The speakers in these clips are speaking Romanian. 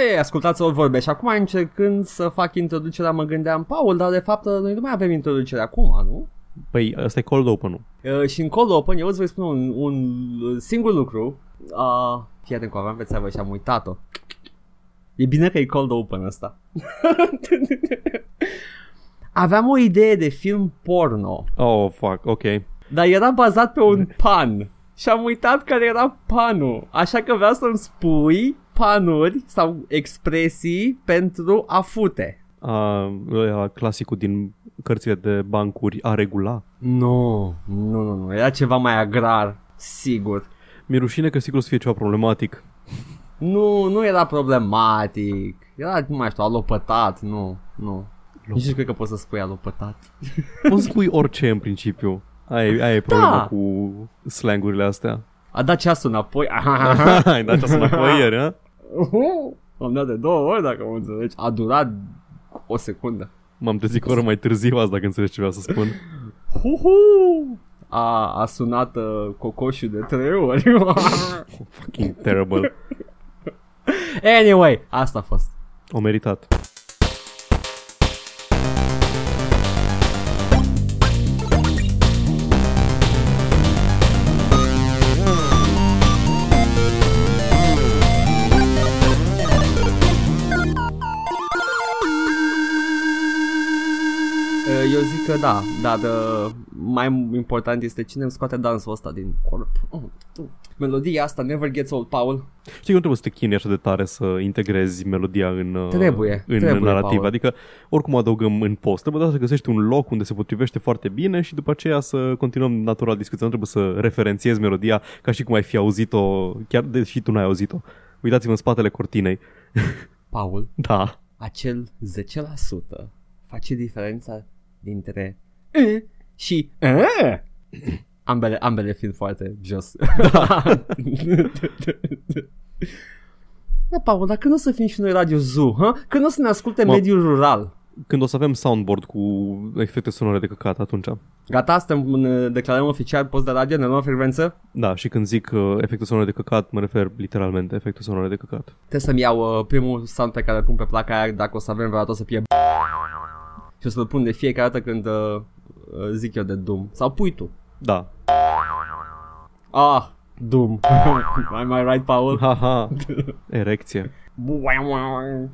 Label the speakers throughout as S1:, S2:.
S1: Hei, ascultați o vorbe și acum încercând să fac introducerea mă gândeam, Paul, dar de fapt noi nu mai avem introducerea acum, nu?
S2: Păi ăsta e cold open-ul.
S1: Uh, și în cold open eu îți voi spune un, un singur lucru. Uh, fii atent cu aveam pe țeavă și am uitat-o. E bine că e cold open ăsta. Aveam o idee de film porno,
S2: Oh, fuck, ok.
S1: dar era bazat pe un pan. Și am uitat care era panul. Așa că vreau să-mi spui panuri sau expresii pentru a fute.
S2: Uh, ăla clasicul din cărțile de bancuri a regula.
S1: Nu, nu, nu, nu. Era ceva mai agrar, sigur.
S2: Mi-e rușine că sigur o să fie ceva problematic.
S1: Nu, nu era problematic. Era, nu mai știu, alopătat, nu, nu. Nici nu cred că poți să spui alopătat.
S2: Poți să spui orice în principiu. Aia, e- aia e problema
S1: Da.
S2: cu slangurile astea.
S1: A dat ceasul înapoi.
S2: Ai dat asta înapoi ieri, ha?
S1: Am dat de două ori dacă mă înțelegi. A durat o secundă.
S2: M-am trezit cu o oră mai târziu azi dacă înțelegi ce vreau să spun.
S1: Huhu! A, a sunat uh, cocoșul de trei ori.
S2: Fucking terrible.
S1: anyway, asta a fost.
S2: O meritat.
S1: Că da, dar uh, mai important este cine îmi scoate dansul ăsta din corp. Oh, tu. Melodia asta never gets old, Paul.
S2: Știi că nu trebuie să te chinui așa de tare să integrezi melodia în, uh,
S1: Trebuie,
S2: în
S1: trebuie,
S2: narrativ.
S1: Paul.
S2: Adică oricum adăugăm în post. Trebuie doar să găsești un loc unde se potrivește foarte bine și după aceea să continuăm natural discuția. Nu trebuie să referențiezi melodia ca și cum ai fi auzit-o, chiar deși tu n-ai auzit-o. Uitați-vă în spatele cortinei.
S1: Paul,
S2: Da.
S1: acel 10% face diferența dintre e și e. Ambele, ambele fiind foarte jos. Da. da, Paul, dar când o să fim și noi Radio Zoo? Ha? Când o să ne asculte
S2: Mă-
S1: mediul rural?
S2: Când o să avem soundboard cu efecte sonore de căcat atunci.
S1: Gata, suntem, ne declarăm oficial post de radio, ne luăm frecvență?
S2: Da, și când zic uh, efecte sonore de căcat, mă refer literalmente efecte sonore de căcat.
S1: Trebuie să-mi iau uh, primul sound pe care îl pun pe placa aia dacă o să avem vreodată o să fie și o să-l pun de fiecare dată când uh, uh, zic eu de Doom. Sau pui tu.
S2: Da.
S1: Ah, Doom. Am I right, Paul?
S2: Haha. Erecție.
S1: Um,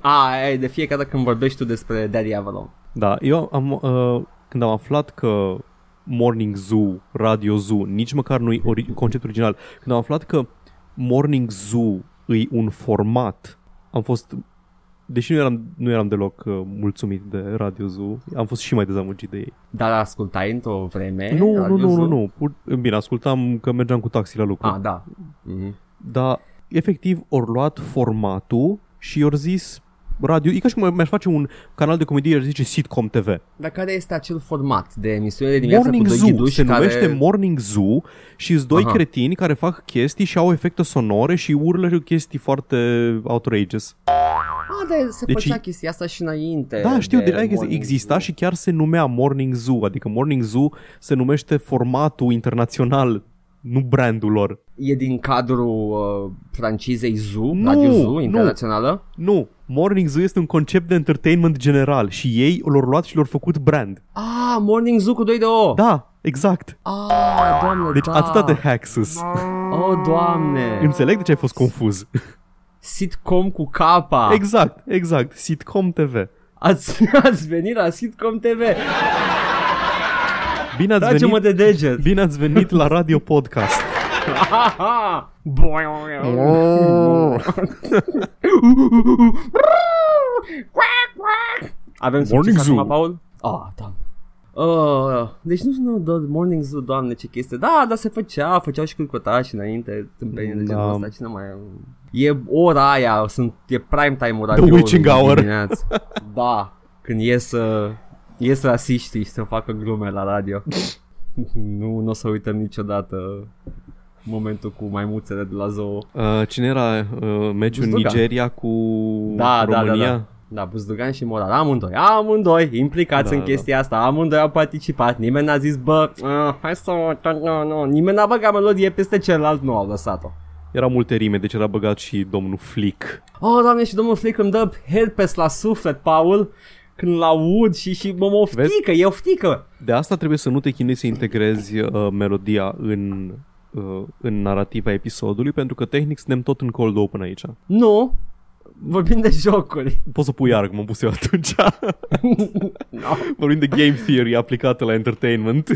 S1: a, e de fiecare dată când vorbești tu despre Daddy Avalon.
S2: Da, eu am, uh, când am aflat că Morning Zoo, Radio Zoo, nici măcar nu e ori- conceptul original, când am aflat că Morning Zoo e un format, am fost, deși nu eram, nu eram deloc uh, mulțumit de Radio Zoo, am fost și mai dezamăgit de ei.
S1: Dar ascultai într-o vreme?
S2: nu, nu,
S1: Radio
S2: nu, nu,
S1: Zoo?
S2: nu, Pur- bine, ascultam că mergeam cu taxi la lucru,
S1: Ah, da. Mhm.
S2: dar efectiv ori luat formatul și ori zis radio, e ca și cum mi-aș face un canal de comedie, ar zice Sitcom TV.
S1: Dar care este acel format de emisiune de dimineață
S2: Morning
S1: cu doi
S2: Zoo,
S1: ghiduși
S2: se
S1: care...
S2: numește Morning Zoo și sunt doi
S1: Aha.
S2: cretini care fac chestii și au efecte sonore și urlă chestii foarte outrageous.
S1: Ah, de, se
S2: Deci-
S1: făcea chestia asta și înainte.
S2: Da, știu, de, adică
S1: Morning
S2: exista
S1: Zoo.
S2: și chiar se numea Morning Zoo, adică Morning Zoo se numește formatul internațional, nu brandul lor.
S1: E din cadrul uh, francizei Zoo,
S2: Nu,
S1: Radio Zoo
S2: nu.
S1: internațională?
S2: Nu, Morning Zoo este un concept de entertainment general și ei l-au luat și l-au făcut brand.
S1: Ah, Morning Zoo cu 2 de O.
S2: Da, exact.
S1: Ah, doamne,
S2: Deci
S1: da.
S2: atâta de haxes.
S1: Oh, doamne.
S2: Înțeleg de ce ai fost confuz.
S1: Sitcom cu capa.
S2: Exact, exact. Sitcom TV.
S1: Ați, ați venit la Sitcom TV.
S2: Bine ați
S1: Trage-mă
S2: venit,
S1: de deget.
S2: bine ați venit la Radio Podcast.
S1: Avem
S2: Morning
S1: succes
S2: Zoo.
S1: acum, Paul? Ah, da. Uh, deci nu știu, da, Morning Zoo, doamne, ce chestie. Da, dar se făcea, făceau și cârcotași înainte, tâmpenii de genul
S2: Da.
S1: ăsta, cine mai... E ora aia, sunt, e prime time-ul
S2: The witching hour.
S1: dimineață. Da, când ies, uh, ies rasiștii și să facă glume la radio. nu, nu o să uităm niciodată momentul cu maimuțele de la zoo.
S2: Uh, cine era uh, meciul
S1: Buzdugan.
S2: Nigeria cu
S1: Da, da,
S2: România?
S1: da, da. Da, Buzdugan și Moral, amândoi, amândoi implicați
S2: Da,
S1: în
S2: da.
S1: chestia asta, amândoi au participat, nimeni n-a zis, bă, uh, hai să, o- nu, nu, nimeni n-a băgat melodie peste celălalt, nu au lăsat-o.
S2: Era multe rime, deci era băgat și domnul Flick.
S1: Oh, doamne, și domnul Flick îmi dă herpes la suflet, Paul, când l-aud și, și mă, mă oftică, e oftică.
S2: De asta trebuie să nu te chinui să integrezi uh, melodia în, uh, în narrativa episodului, pentru că tehnic suntem tot în cold open aici.
S1: Nu, vorbim de jocuri.
S2: Poți să pui iar, cum am pus eu atunci.
S1: no.
S2: Vorbim de game theory aplicată la entertainment.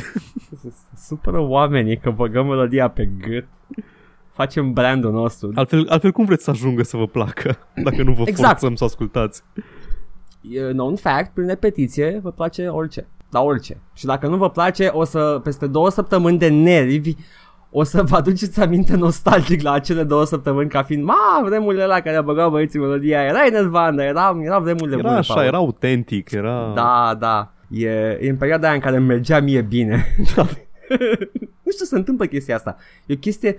S1: Supără oamenii că băgăm melodia pe gât. Facem brandul nostru.
S2: Altfel, altfel cum vreți să ajungă să vă placă, dacă nu vă
S1: Exact.
S2: forțăm să ascultați?
S1: E known fact, prin repetiție, vă place orice. Da, orice. Și dacă nu vă place, o să, peste două săptămâni de nervi, o să vă aduceți aminte nostalgic la acele două săptămâni ca fiind, ma, vremurile la care băgau băieții melodia, era enervantă, era, era vremurile
S2: Era
S1: bune.
S2: așa,
S1: Paul.
S2: era autentic, era...
S1: Da, da. E, e în perioada aia în care mergea mie bine. nu știu, se întâmplă chestia asta. E o chestie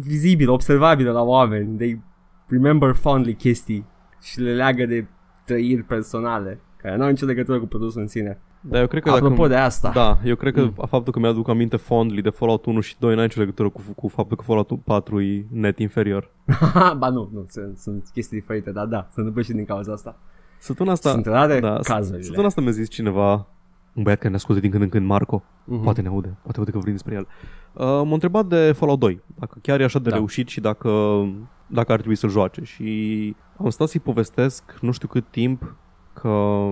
S1: vizibilă, observabilă la oameni. They remember fondly chestii și le leagă de trăiri personale care nu au nicio legătură cu produsul în sine.
S2: Da, eu cred că
S1: Apropo
S2: dacă...
S1: de asta.
S2: Da, eu cred că
S1: Mm.
S2: faptul că mi-aduc aminte fondly de Fallout 1 și 2 n-are nicio legătură cu, cu faptul că Fallout 4 e net inferior.
S1: ba nu, nu, sunt, sunt chestii diferite, dar da, se întâmplă și din cauza asta.
S2: Săptămâna asta...
S1: Sunt rare
S2: da,
S1: cazurile.
S2: Săptămâna asta mi-a zis cineva, un băiat care ne ascultă din când în când, Marco,
S1: Mhm.
S2: poate ne aude, poate aude că vorbim despre el. Uh, m-a întrebat de Fallout 2, dacă chiar e așa de
S1: Da.
S2: reușit și dacă, dacă ar trebui să-l joace. Și am stat să-i povestesc nu știu cât timp că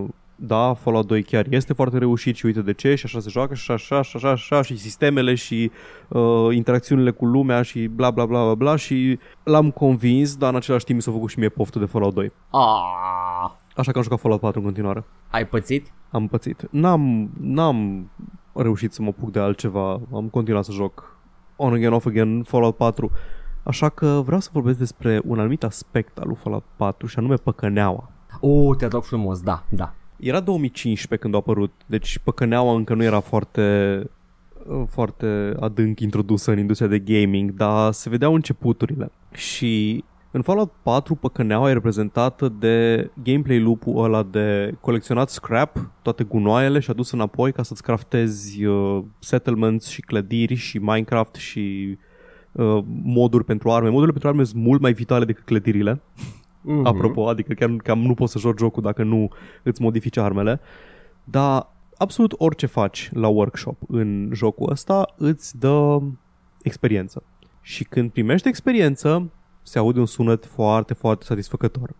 S2: da, Fallout 2 chiar este foarte reușit și uite de ce și așa se joacă și așa, așa, așa, așa și sistemele și uh, interacțiunile cu lumea și bla bla bla bla bla și l-am convins, dar în același timp mi s-a făcut și mie poftă de Fallout 2.
S1: Ah,
S2: Așa că am jucat Fallout 4 în continuare.
S1: ai pățit?
S2: Am pățit. N-am, n-am reușit să mă apuc de altceva. Am continuat să joc on again, off again, Fallout 4. Așa că vreau să vorbesc despre un anumit aspect al lui Fallout 4 și anume păcăneaua.
S1: Oh, te rog frumos, da, da.
S2: Era 2015 când a apărut, deci păcăneaua încă nu era foarte foarte adânc introdusă în industria de gaming, dar se vedeau începuturile. Și în Fallout 4 păcăneaua e reprezentată de gameplay loop-ul ăla de colecționat scrap, toate gunoaiele și adus înapoi ca să-ți craftezi uh, settlements și clădiri și Minecraft și uh, moduri pentru arme. Modurile pentru arme sunt mult mai vitale decât clădirile.
S1: Mhm.
S2: Apropo, adică chiar cam nu poți să joci jocul dacă nu îți modifici armele. Dar absolut orice faci la workshop în jocul ăsta îți dă experiență. Și când primești experiență, se aude un sunet foarte, foarte satisfăcător.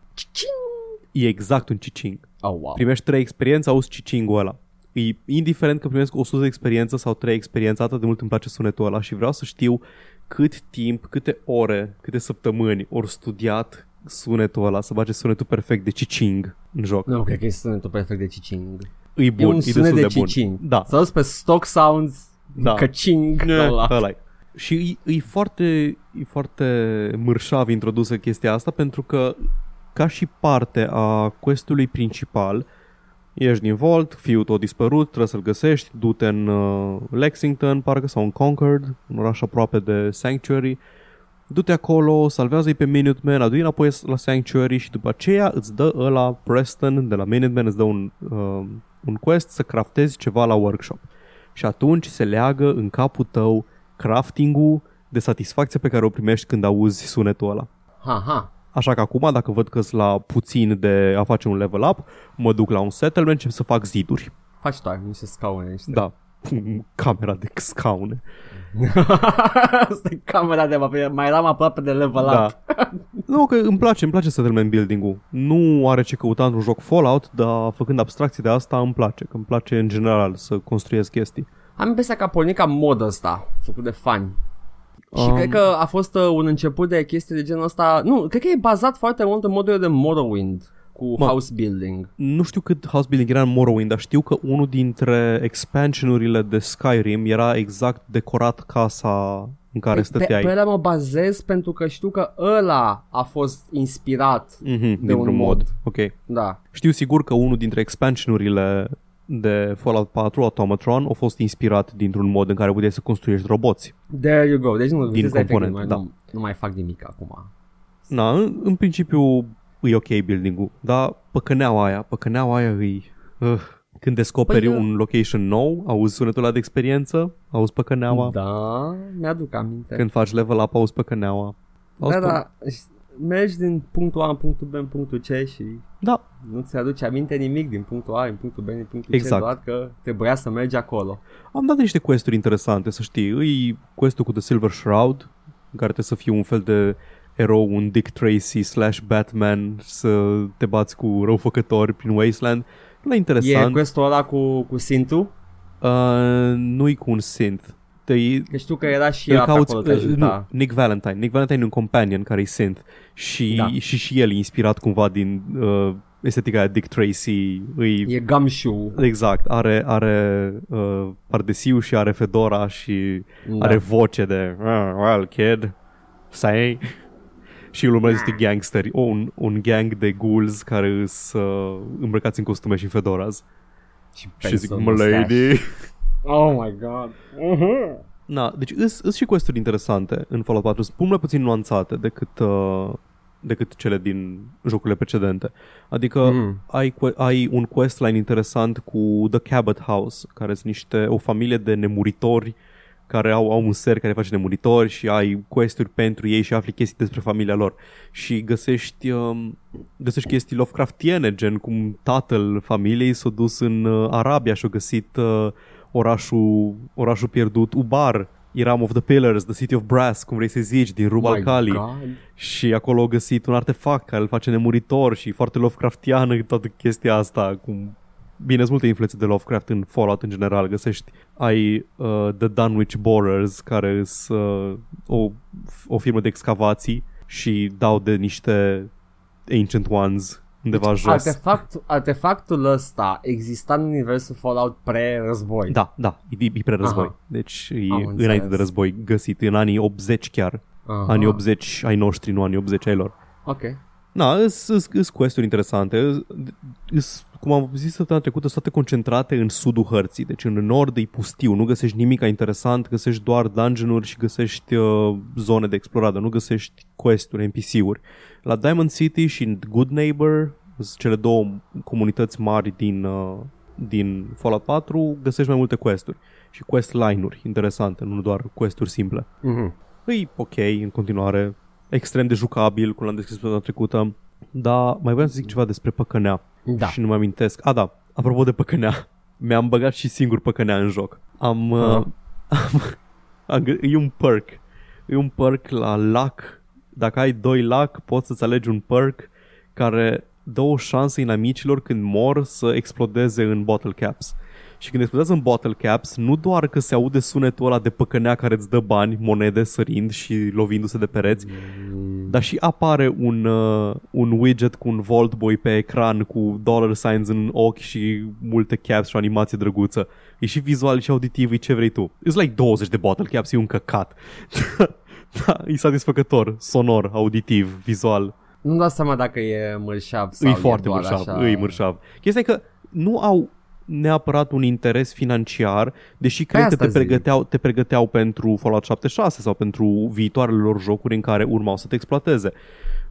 S2: E exact un cicing.
S1: Oh, wow.
S2: Primești 3 experiență, auzi cicingul ăla. E indiferent că primesc 100 de experiență sau 3 experiență, atât de mult îmi place sunetul ăla și vreau să știu cât timp, câte ore, câte săptămâni ori studiat sunetul ăla, să bage sunetul perfect de cicing în joc.
S1: Nu, cred că e sunetul perfect de cicing.
S2: E
S1: E
S2: bun,
S1: un
S2: e
S1: sunet
S2: destul
S1: de,
S2: de bun.
S1: cicing.
S2: Da.
S1: Să auzi pe stock sounds,
S2: Da.
S1: căcing, ăla.
S2: ăla Și e, e, foarte, e foarte mărșav introdusă chestia asta pentru că ca și parte a questului principal ești din Vault, fiul tău dispărut, trebuie să-l găsești, du-te în uh, Lexington, parcă, sau în Concord, un oraș aproape de Sanctuary, du-te acolo, salvează-i pe Minuteman, adu-i înapoi la Sanctuary și după aceea îți dă ăla Preston de la Minuteman, îți dă un, uh, un quest să craftezi ceva la workshop. Și atunci se leagă în capul tău crafting-ul de satisfacția pe care o primești când auzi sunetul ăla.
S1: Ha, ha.
S2: Așa că acum, dacă văd că la puțin de a face un level up, mă duc la un settlement și încep să fac ziduri.
S1: Faci tu ai niște scaune, niște.
S2: Da, camera de scaune.
S1: Asta e camera de mai, mai eram aproape de level
S2: Da.
S1: up.
S2: Nu, că îmi place, îmi place settlement building-ul. Nu are ce căuta într-un joc Fallout, dar făcând abstracții de asta îmi place, că îmi place în general să construiesc chestii.
S1: Am impresia că a pornit ca mod ăsta, făcut de fani. Și
S2: Um.
S1: cred că a fost uh, un început de chestii de genul ăsta. Nu, cred că e bazat foarte mult în modurile de Morrowind cu
S2: Mă.
S1: house building.
S2: Nu știu cât house building era în Morrowind, dar știu că unul dintre expansionurile de Skyrim era exact decorat casa în care
S1: Pe,
S2: stăteai.
S1: pe ăla mă bazez pentru că știu că ăla a fost inspirat.
S2: Mhm,
S1: de
S2: dintr-un
S1: un
S2: mod.
S1: mod.
S2: Ok.
S1: Da.
S2: Știu sigur că unul dintre expansionurile de Fallout 4, Automatron, a fost inspirat dintr-un mod în care puteai să construiești roboți.
S1: There you go. Deci nu,
S2: Din
S1: vezi, efectiv,
S2: componente,
S1: nu,
S2: da.
S1: nu, nu mai fac nimic acum.
S2: Na, în, în principiu e ok building-ul, dar păcăneaua aia, păcăneaua aia e... Uh, când descoperi
S1: Păi,
S2: un location nou, auzi sunetul ăla de experiență, auzi păcăneaua.
S1: Da, mi-aduc aminte.
S2: Când faci level up, auzi păcăneaua. Au
S1: Da,
S2: spus-
S1: da, și mergi din punctul A în punctul B în punctul C și
S2: da,
S1: nu ți aduce aminte nimic din punctul A în punctul B în punctul
S2: Exact.
S1: C, doar că trebuia să mergi acolo.
S2: Am dat niște questuri interesante, să știi. Îi questul cu The Silver Shroud, în care trebuie să fii un fel de erou, un Dick Tracy slash Batman, să te bați cu răufăcători prin Wasteland. Nu e
S1: E
S2: interesant.
S1: questul ăla cu, cu Sintu?
S2: Uh, nu-i cu un synth. Te,
S1: Că știu că era și
S2: îl
S1: ea pe
S2: cauți,
S1: acolo, te
S2: uh,
S1: ajuta.
S2: nu, Nick Valentine. Nick Valentine e un companion care e synth și,
S1: Da.
S2: și și el e inspirat cumva din uh, estetica aia Dick Tracy. Îi,
S1: E gumshoe.
S2: Exact, are, are uh, pardesiu și are fedora și
S1: Da.
S2: are voce de "Ah, well kid, say și îl urmărește niște gangsteri, o, un, un gang de ghouls care sunt uh, îmbrăcați în costume și fedoras
S1: și,
S2: și zic,
S1: pencil
S2: mă
S1: mustache.
S2: lady
S1: Oh my god. Uh-huh.
S2: Na, deci îs și questuri interesante în Fallout 4, sunt mult mai puțin nuanțate decât, uh, decât cele din jocurile precedente. Adică
S1: Mm.
S2: ai, que- ai un questline interesant cu The Cabot House, care sunt niște, o familie de nemuritori care au, au un ser care face nemuritori și ai questuri pentru ei și afli chestii despre familia lor. Și găsești, um, găsești chestii Lovecraftiene, gen cum tatăl familiei s-a dus în uh, Arabia și a găsit uh, orașul, orașul pierdut Ubar, Iram of the Pillars, The City of Brass, cum vrei să zici, din Rub al
S1: My
S2: Khali.
S1: God.
S2: Și acolo au găsit un artefact care îl face nemuritor și foarte Lovecraftiană toată chestia asta. Cum... Bine, sunt multe influențe de Lovecraft în Fallout în general. Găsești, ai uh, The Dunwich Borers, care sunt uh, o, o firmă de excavații și dau de niște Ancient Ones undeva
S1: Deci,
S2: jos.
S1: Artefact, artefactul ăsta exista în universul Fallout pre-război.
S2: Da, da, e, e pre-război.
S1: Aha.
S2: Deci e
S1: Am
S2: înainte
S1: înțeles.
S2: de război, găsit în anii 80 chiar.
S1: Aha.
S2: Anii 80 ai noștri, nu anii 80 ai lor.
S1: Ok.
S2: Na, sunt quest-uri interesante. Îs, cum am zis săptămâna trecută, sunt toate concentrate în sudul hărții. Deci în nord e pustiu, nu găsești nimic interesant, găsești doar dungeon-uri și găsești uh, zone de explorat, dar nu găsești quest-uri, NPC-uri. La Diamond City și în Good Neighbor, sunt cele două comunități mari din, uh, din Fallout 4, găsești mai multe quest-uri și quest line-uri interesante, nu doar quest-uri simple.
S1: Mhm.
S2: E ok în continuare, extrem de jucabil, cum l-am descris săptămâna trecută, dar mai vreau să zic ceva despre păcănea
S1: Da.
S2: și nu mă amintesc. A, da, apropo de păcănea, mi-am băgat și singur păcănea în joc. Am, uh,
S1: Ah.
S2: am, am gă- e un perk, e un perk la luck. Dacă ai doi luck, poți să-ți alegi un perk care dă o șansă inamicilor când mor să explodeze în bottle caps. Și când explodează în bottle caps, nu doar că se aude sunetul ăla de păcănea care îți dă bani, monede sărind și lovindu-se de pereți, dar și apare un, uh, un widget cu un Vault Boy pe ecran cu dollar signs în ochi și multe caps și o animație drăguță. E și vizual și auditiv, e ce vrei tu. It's like 20 de bottle caps, e un căcat. da, e satisfăcător, sonor, auditiv, vizual.
S1: Nu-mi dau seama dacă e mărșav sau
S2: E foarte
S1: doar
S2: mărșav,
S1: așa...
S2: e mărșav. Chestia e că nu au neapărat un interes financiar, deși cred că
S1: asta
S2: te
S1: zic.
S2: pregăteau, te pregăteau pentru Fallout 76 sau pentru viitoarele lor jocuri în care urmau să te exploateze.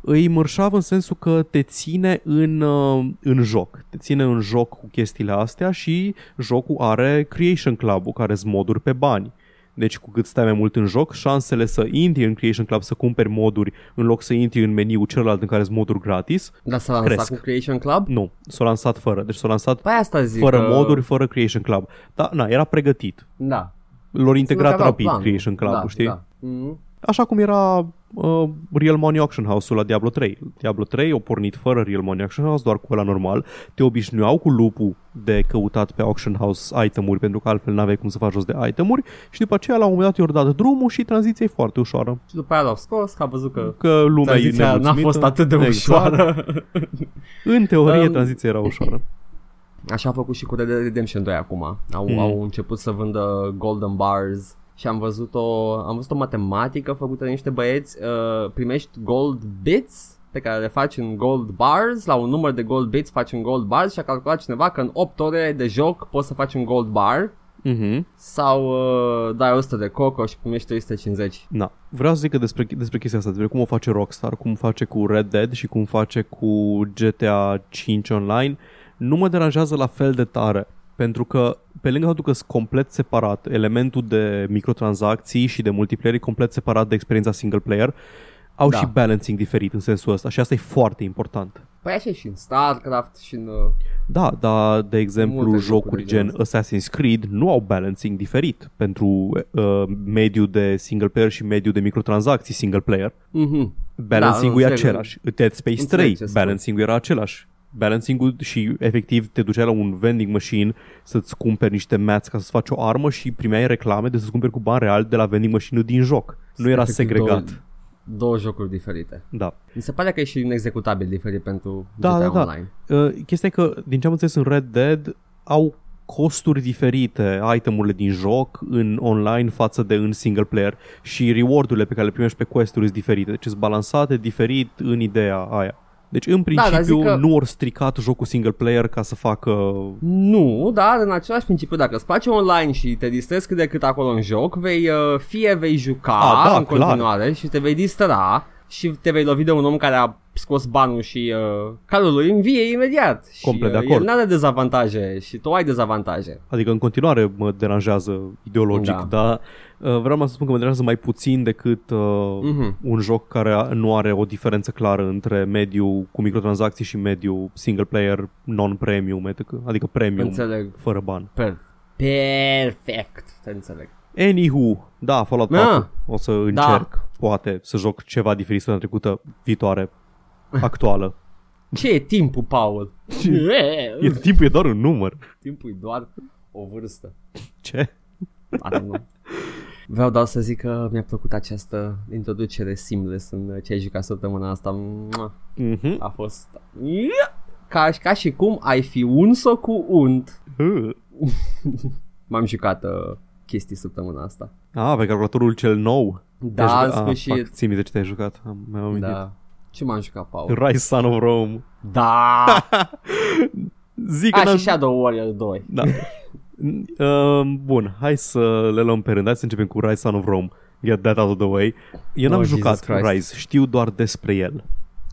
S2: Îi mărșav în sensul că te ține în, uh, în joc. Te ține în joc cu chestiile astea și jocul are Creation Club-ul, care sunt moduri pe bani. Deci cu cât stai mai mult în joc, șansele să intri în Creation Club să cumperi moduri în loc să intri în meniul celălalt în care sunt moduri gratis,
S1: Dar s-a lansat
S2: cresc.
S1: cu Creation Club?
S2: nu, s-a lansat fără. Deci s-a lansat
S1: Păi asta zic
S2: fără
S1: că...
S2: moduri, fără Creation Club. Dar, na, era pregătit.
S1: Da.
S2: Lor integrat
S1: Aveau
S2: rapid
S1: planul.
S2: Creation Club,
S1: da,
S2: știi?
S1: Da. Mhm.
S2: Așa cum era uh, Real Money Auction House-ul la Diablo 3. Diablo 3 au pornit fără Real Money Auction House, doar cu ăla normal. Te obișnuiau cu lupul de căutat pe Auction House itemuri, pentru că altfel n-aveai cum să faci jos de itemuri și după aceea la un moment dat i-au dat drumul și tranziția e foarte ușoară.
S1: Și după aia l-au scos, că a văzut că
S2: Că lumea e
S1: tranziția n-a
S2: nemulțumită.
S1: fost atât de
S2: Exact.
S1: ușoară.
S2: În teorie,
S1: Um,
S2: tranziția era ușoară.
S1: Așa a făcut și cu Red Dead Redemption 2 acum. Au,
S2: Mm.
S1: mm. au început să vândă golden bars și am văzut o, am văzut o matematică făcută de niște băieți. Uh, primești gold bits pe care le faci în gold bars, la un număr de gold bits faci un gold bars și a calculat cineva că în 8 ore de joc poți să faci un gold bar
S2: Mhm.
S1: sau uh, dai 100 de coco și primești 350.
S2: Na, vreau să zic că despre, despre chestia asta, despre cum o face Rockstar, cum face cu Red Dead și cum face cu GTA 5 Online, nu mă deranjează la fel de tare. Pentru că, pe lângă faptul că sunt complet separat, elementul de microtransacții și de multiplayer e complet separat de experiența single player, au
S1: Da.
S2: și balancing diferit în sensul ăsta și asta e foarte important.
S1: Păi așa e și în StarCraft și în... uh,
S2: Da, dar de exemplu
S1: Multe
S2: jocuri
S1: jocuri de
S2: gen
S1: genul
S2: Assassin's Creed nu au balancing diferit pentru uh, mediul de single player și mediul de microtransacții single player.
S1: Mhm.
S2: Balancing-ul
S1: Da,
S2: e
S1: înțeleg.
S2: același. Dead Space
S1: Înțeleg
S2: 3,
S1: ce spui.
S2: balancing-ul era același. Balancing-ul și efectiv te duceai la un vending machine să-ți cumperi niște mats ca să-ți faci o armă și primeai reclame de să-ți cumperi cu bani real de la vending machine din joc. Nu era
S1: Efectiv
S2: segregat.
S1: Două, două jocuri diferite.
S2: Da.
S1: Mi se pare că e și un executabil diferit pentru
S2: Da,
S1: GTA
S2: da, da.
S1: Online.
S2: Uh, chestia e că, din ce am înțeles în Red Dead, au costuri diferite itemurile din joc în online față de în single player și rewardurile pe care le primești pe quest-uri sunt diferite. Deci sunt balansate diferit în ideea aia. Deci în
S1: dar
S2: principiu
S1: zic că-
S2: nu ori stricat jocul single player ca să facă...
S1: Nu, dar în același principiu, dacă îți place online și te distrezi cât de cât acolo în joc, vei, uh, fie vei juca
S2: Ah, da,
S1: în
S2: clar.
S1: continuare și te vei distra și te vei lovi de un om care a scos banul și uh, calul lui în vie imediat.
S2: Complet
S1: și,
S2: de
S1: uh,
S2: acord.
S1: El n-are dezavantaje și tu ai dezavantaje.
S2: Adică în continuare mă deranjează ideologic,
S1: Da.
S2: dar uh, vreau să spun că mă deranjează mai puțin decât uh,
S1: Mhm.
S2: un joc care a- nu are o diferență clară între mediul cu microtransacții și mediul single player non-premium, etc. adică premium
S1: Înțeleg.
S2: fără bani.
S1: Per- perfect. Te înțeleg.
S2: Anywho, da, Fallout
S1: Da.
S2: 4. O să încerc, poate, să joc ceva diferit săptămâna trecută, viitoare, actuală.
S1: Ce e timpul, Paul?
S2: E, timpul e doar un număr.
S1: timpul e doar o vârstă.
S2: Ce?
S1: I don't know. Vreau doar să zic că mi-a plăcut această introducere seamless în ce ai jucat săptămâna asta. Mua.
S2: Mhm.
S1: A fost... Ca, ca și cum ai fi uns-o cu unt.
S2: Uh.
S1: M-am jucat uh, chestii săptămâna asta.
S2: Ah, pe calculatorul cel nou.
S1: Da,
S2: Te-ai
S1: în
S2: jucat?
S1: sfârșit.
S2: Ah, fuck, ții minte ce te-ai jucat. Am, mi-am amintit.
S1: Da. Ce m-am jucat, Paul?
S2: Rise Son of Rome.
S1: Da!
S2: Zic că
S1: A,
S2: n-am...
S1: și Shadow Warrior 2.
S2: Da. uh, bun, hai să le luăm pe rând. Hai să începem cu Rise Son of Rome. Get that out of the way. Eu n-am
S1: Oh, Jesus
S2: jucat
S1: Christ.
S2: Rise, știu doar despre el.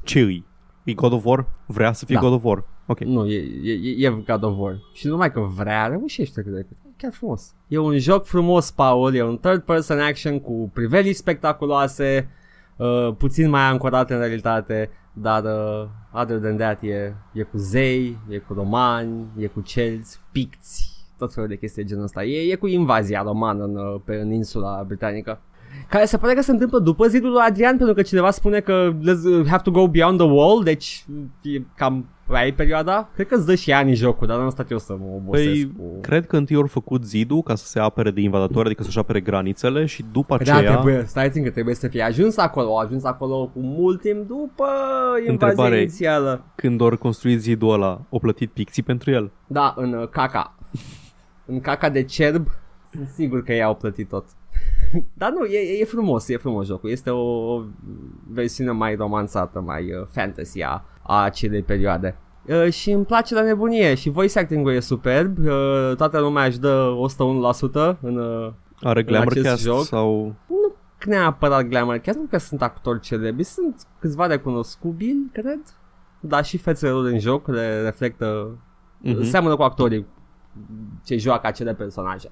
S2: Ce îi? E God of War? Vrea să fie
S1: Da.
S2: God of War? Ok.
S1: Nu, e, e, e God of War. Și numai că vrea, reușește cât de cât. E Chiar frumos. E un joc frumos, Paul. E un third person action cu priveli spectaculoase, uh, puțin mai ancorat în realitate, dar uh, other than that e, e cu zei, e cu romani, e cu celți, picți, tot felul de chestii de genul ăsta. E, e cu invazia romană în, uh, pe, în insula britanică. Care se pare că se întâmplă după zidul lui Adrian Pentru că cineva spune că let's have to go beyond the wall Deci e cam aia e perioada Cred că îți dă și ani jocul Dar nu am stat eu să mă obosesc
S2: Păi,
S1: cu...
S2: cred că întâi ori făcut zidul ca să se apere de invadatori, adică să-și apere granițele și după
S1: Da,
S2: aceea...
S1: trebuie, stai țin că trebuie să fie ajuns acolo A ajuns acolo cu mult timp după invazia
S2: Întrebare.
S1: inițială
S2: când ori construit zidul ăla, o plătit pixii pentru el.
S1: Da, în uh, caca În caca de cerb Sunt sigur că ei au plătit tot Dar nu, e, e frumos, e frumos jocul Este o, o versiune mai romanțată, mai uh, fantasy a, a acelei perioade Uh, și îmi place la nebunie și voice acting-ul e superb uh, Toată lumea își dă 101% în uh,
S2: Are glamour
S1: acest
S2: cast
S1: joc?
S2: sau...
S1: nu neapărat glamour, chiar nu că sunt actori celebri, sunt câțiva recunoscubili, cred. Dar și fețele lor în joc le reflectă,
S2: Mhm.
S1: uh-huh. seamănă cu actorii ce joacă acele personaje.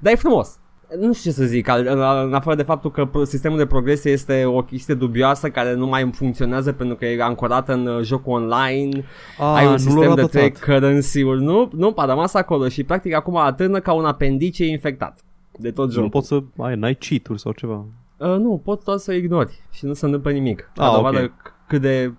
S1: Dar e frumos. Nu știu ce să zic, al- în, în afară de faptul că pro- sistemul de progresie este o chestie dubioasă care nu mai funcționează pentru că e ancorat în uh, jocul online,
S2: A,
S1: ai un
S2: nu
S1: sistem
S2: l-au
S1: de
S2: adaptat.
S1: trei currency-uri, nu, nu, a rămas acolo și practic acum atârnă ca un apendice infectat de tot jocul.
S2: Nu poți să ai, n-ai cheat-uri sau ceva.
S1: Uh, nu, pot doar să o ignori și nu se întâmplă nimic.
S2: Ah,
S1: Ca dovadă
S2: ok.
S1: c- cât de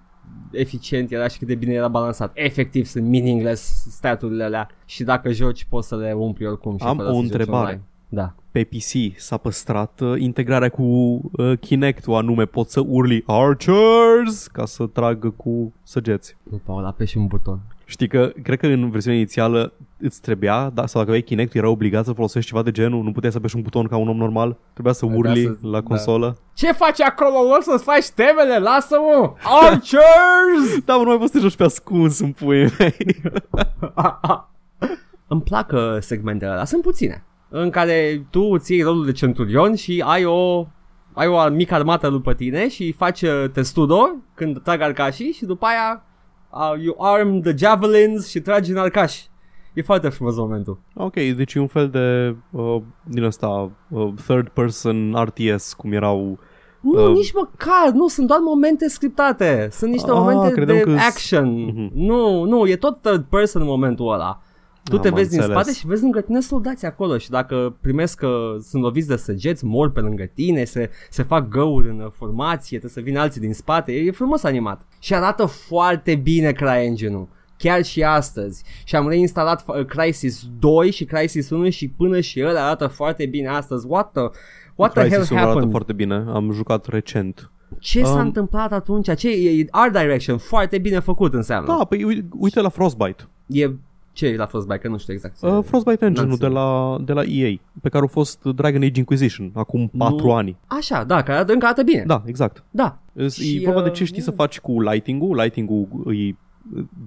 S1: eficient era și cât de bine era balansat. Efectiv sunt meaningless staturile alea și dacă joci poți să le umpli oricum. Și
S2: Am
S1: fără
S2: o
S1: să joci
S2: întrebare.
S1: online. Da.
S2: Pe PC s-a păstrat uh, integrarea cu uh, Kinect-ul, anume poți să urli Archers ca să tragă cu săgeți.
S1: Nu, Paul, apeși un buton.
S2: Știi că, cred că în versiunea inițială îți trebuia, da, sau dacă aveai Kinect, era obligat să folosești ceva de genul, nu puteai să apeși un buton ca un om normal, trebuia să
S1: Trebuia
S2: urli
S1: să-
S2: la
S1: da.
S2: consolă.
S1: Ce faci acolo? O să-ți faci temele? Lasă-mă! Archers!
S2: Da, mă, nu mai poți să te joci pe ascuns în puii mei.
S1: Îmi plac uh, segmentele alea, sunt puține, în care tu îți iei rolul de centurion și ai o ai o mică armată după tine și faci uh, testudo când trag arcașii și după aia uh, you arm the javelins și tragi în arcași. E foarte frumos momentul.
S2: ok, deci e un fel de, uh, din ăsta, uh, third person RTS, cum erau
S1: Nu,
S2: Uh,
S1: nici măcar, nu, sunt doar momente scriptate. Sunt niște
S2: Ah,
S1: momente
S2: credeam
S1: de
S2: că-s-
S1: action.
S2: Mhm.
S1: Nu, nu, e tot third person în momentul ăla. Tu
S2: Am
S1: te vezi din
S2: înțeles.
S1: spate și vezi lângă tine soldați acolo și dacă primesc că sunt loviți de săgeți, mor pe lângă tine, se, se fac găuri în formație, trebuie să vină alții din spate, e, e frumos animat. Și arată foarte bine CryEngine-ul. Chiar și astăzi. Și am reinstalat uh, Crysis 2 și Crysis 1 și până și el arată foarte bine astăzi. What the, what the hell
S2: Crysis-ul arată
S1: happened?
S2: foarte bine. Am jucat recent.
S1: Ce s-a
S2: Um,
S1: întâmplat atunci? Ce e, e art direction foarte bine făcut înseamnă.
S2: Da, păi ui- uite la Frostbite.
S1: E ce e la Frostbite, că nu știu exact. ce-
S2: Uh, Frostbite Engine-ul
S1: N-am
S2: de la, de la EA, pe care a fost Dragon Age Inquisition acum 4 ani.
S1: Așa, da, care arată încă arată bine.
S2: Da, exact.
S1: Da.
S2: E
S1: Și,
S2: vorba de
S1: uh,
S2: ce știi să
S1: yeah.
S2: faci cu lighting-ul. Lighting-ul îi,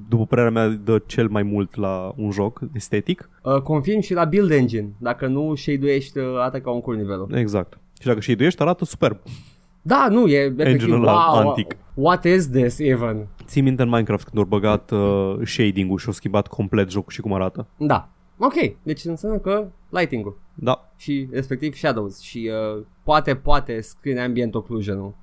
S2: după părerea mea, dă cel mai mult la un joc estetic.
S1: Uh, confirm și la Build Engine. Dacă nu shade-uiești, uh, arată ca un cur nivelul.
S2: Exact. Și dacă și ești, arată superb.
S1: Da, nu, e efectiv,
S2: Engine-ul
S1: wow,
S2: ăla
S1: wow,
S2: antic.
S1: What is this even?
S2: Ții minte în Minecraft când au băgat uh, shading-ul și au schimbat complet jocul și cum arată.
S1: Da. Ok, deci înseamnă că lighting-ul
S2: Da,
S1: și respectiv shadows și uh, poate, poate screen ambient occlusion-ul.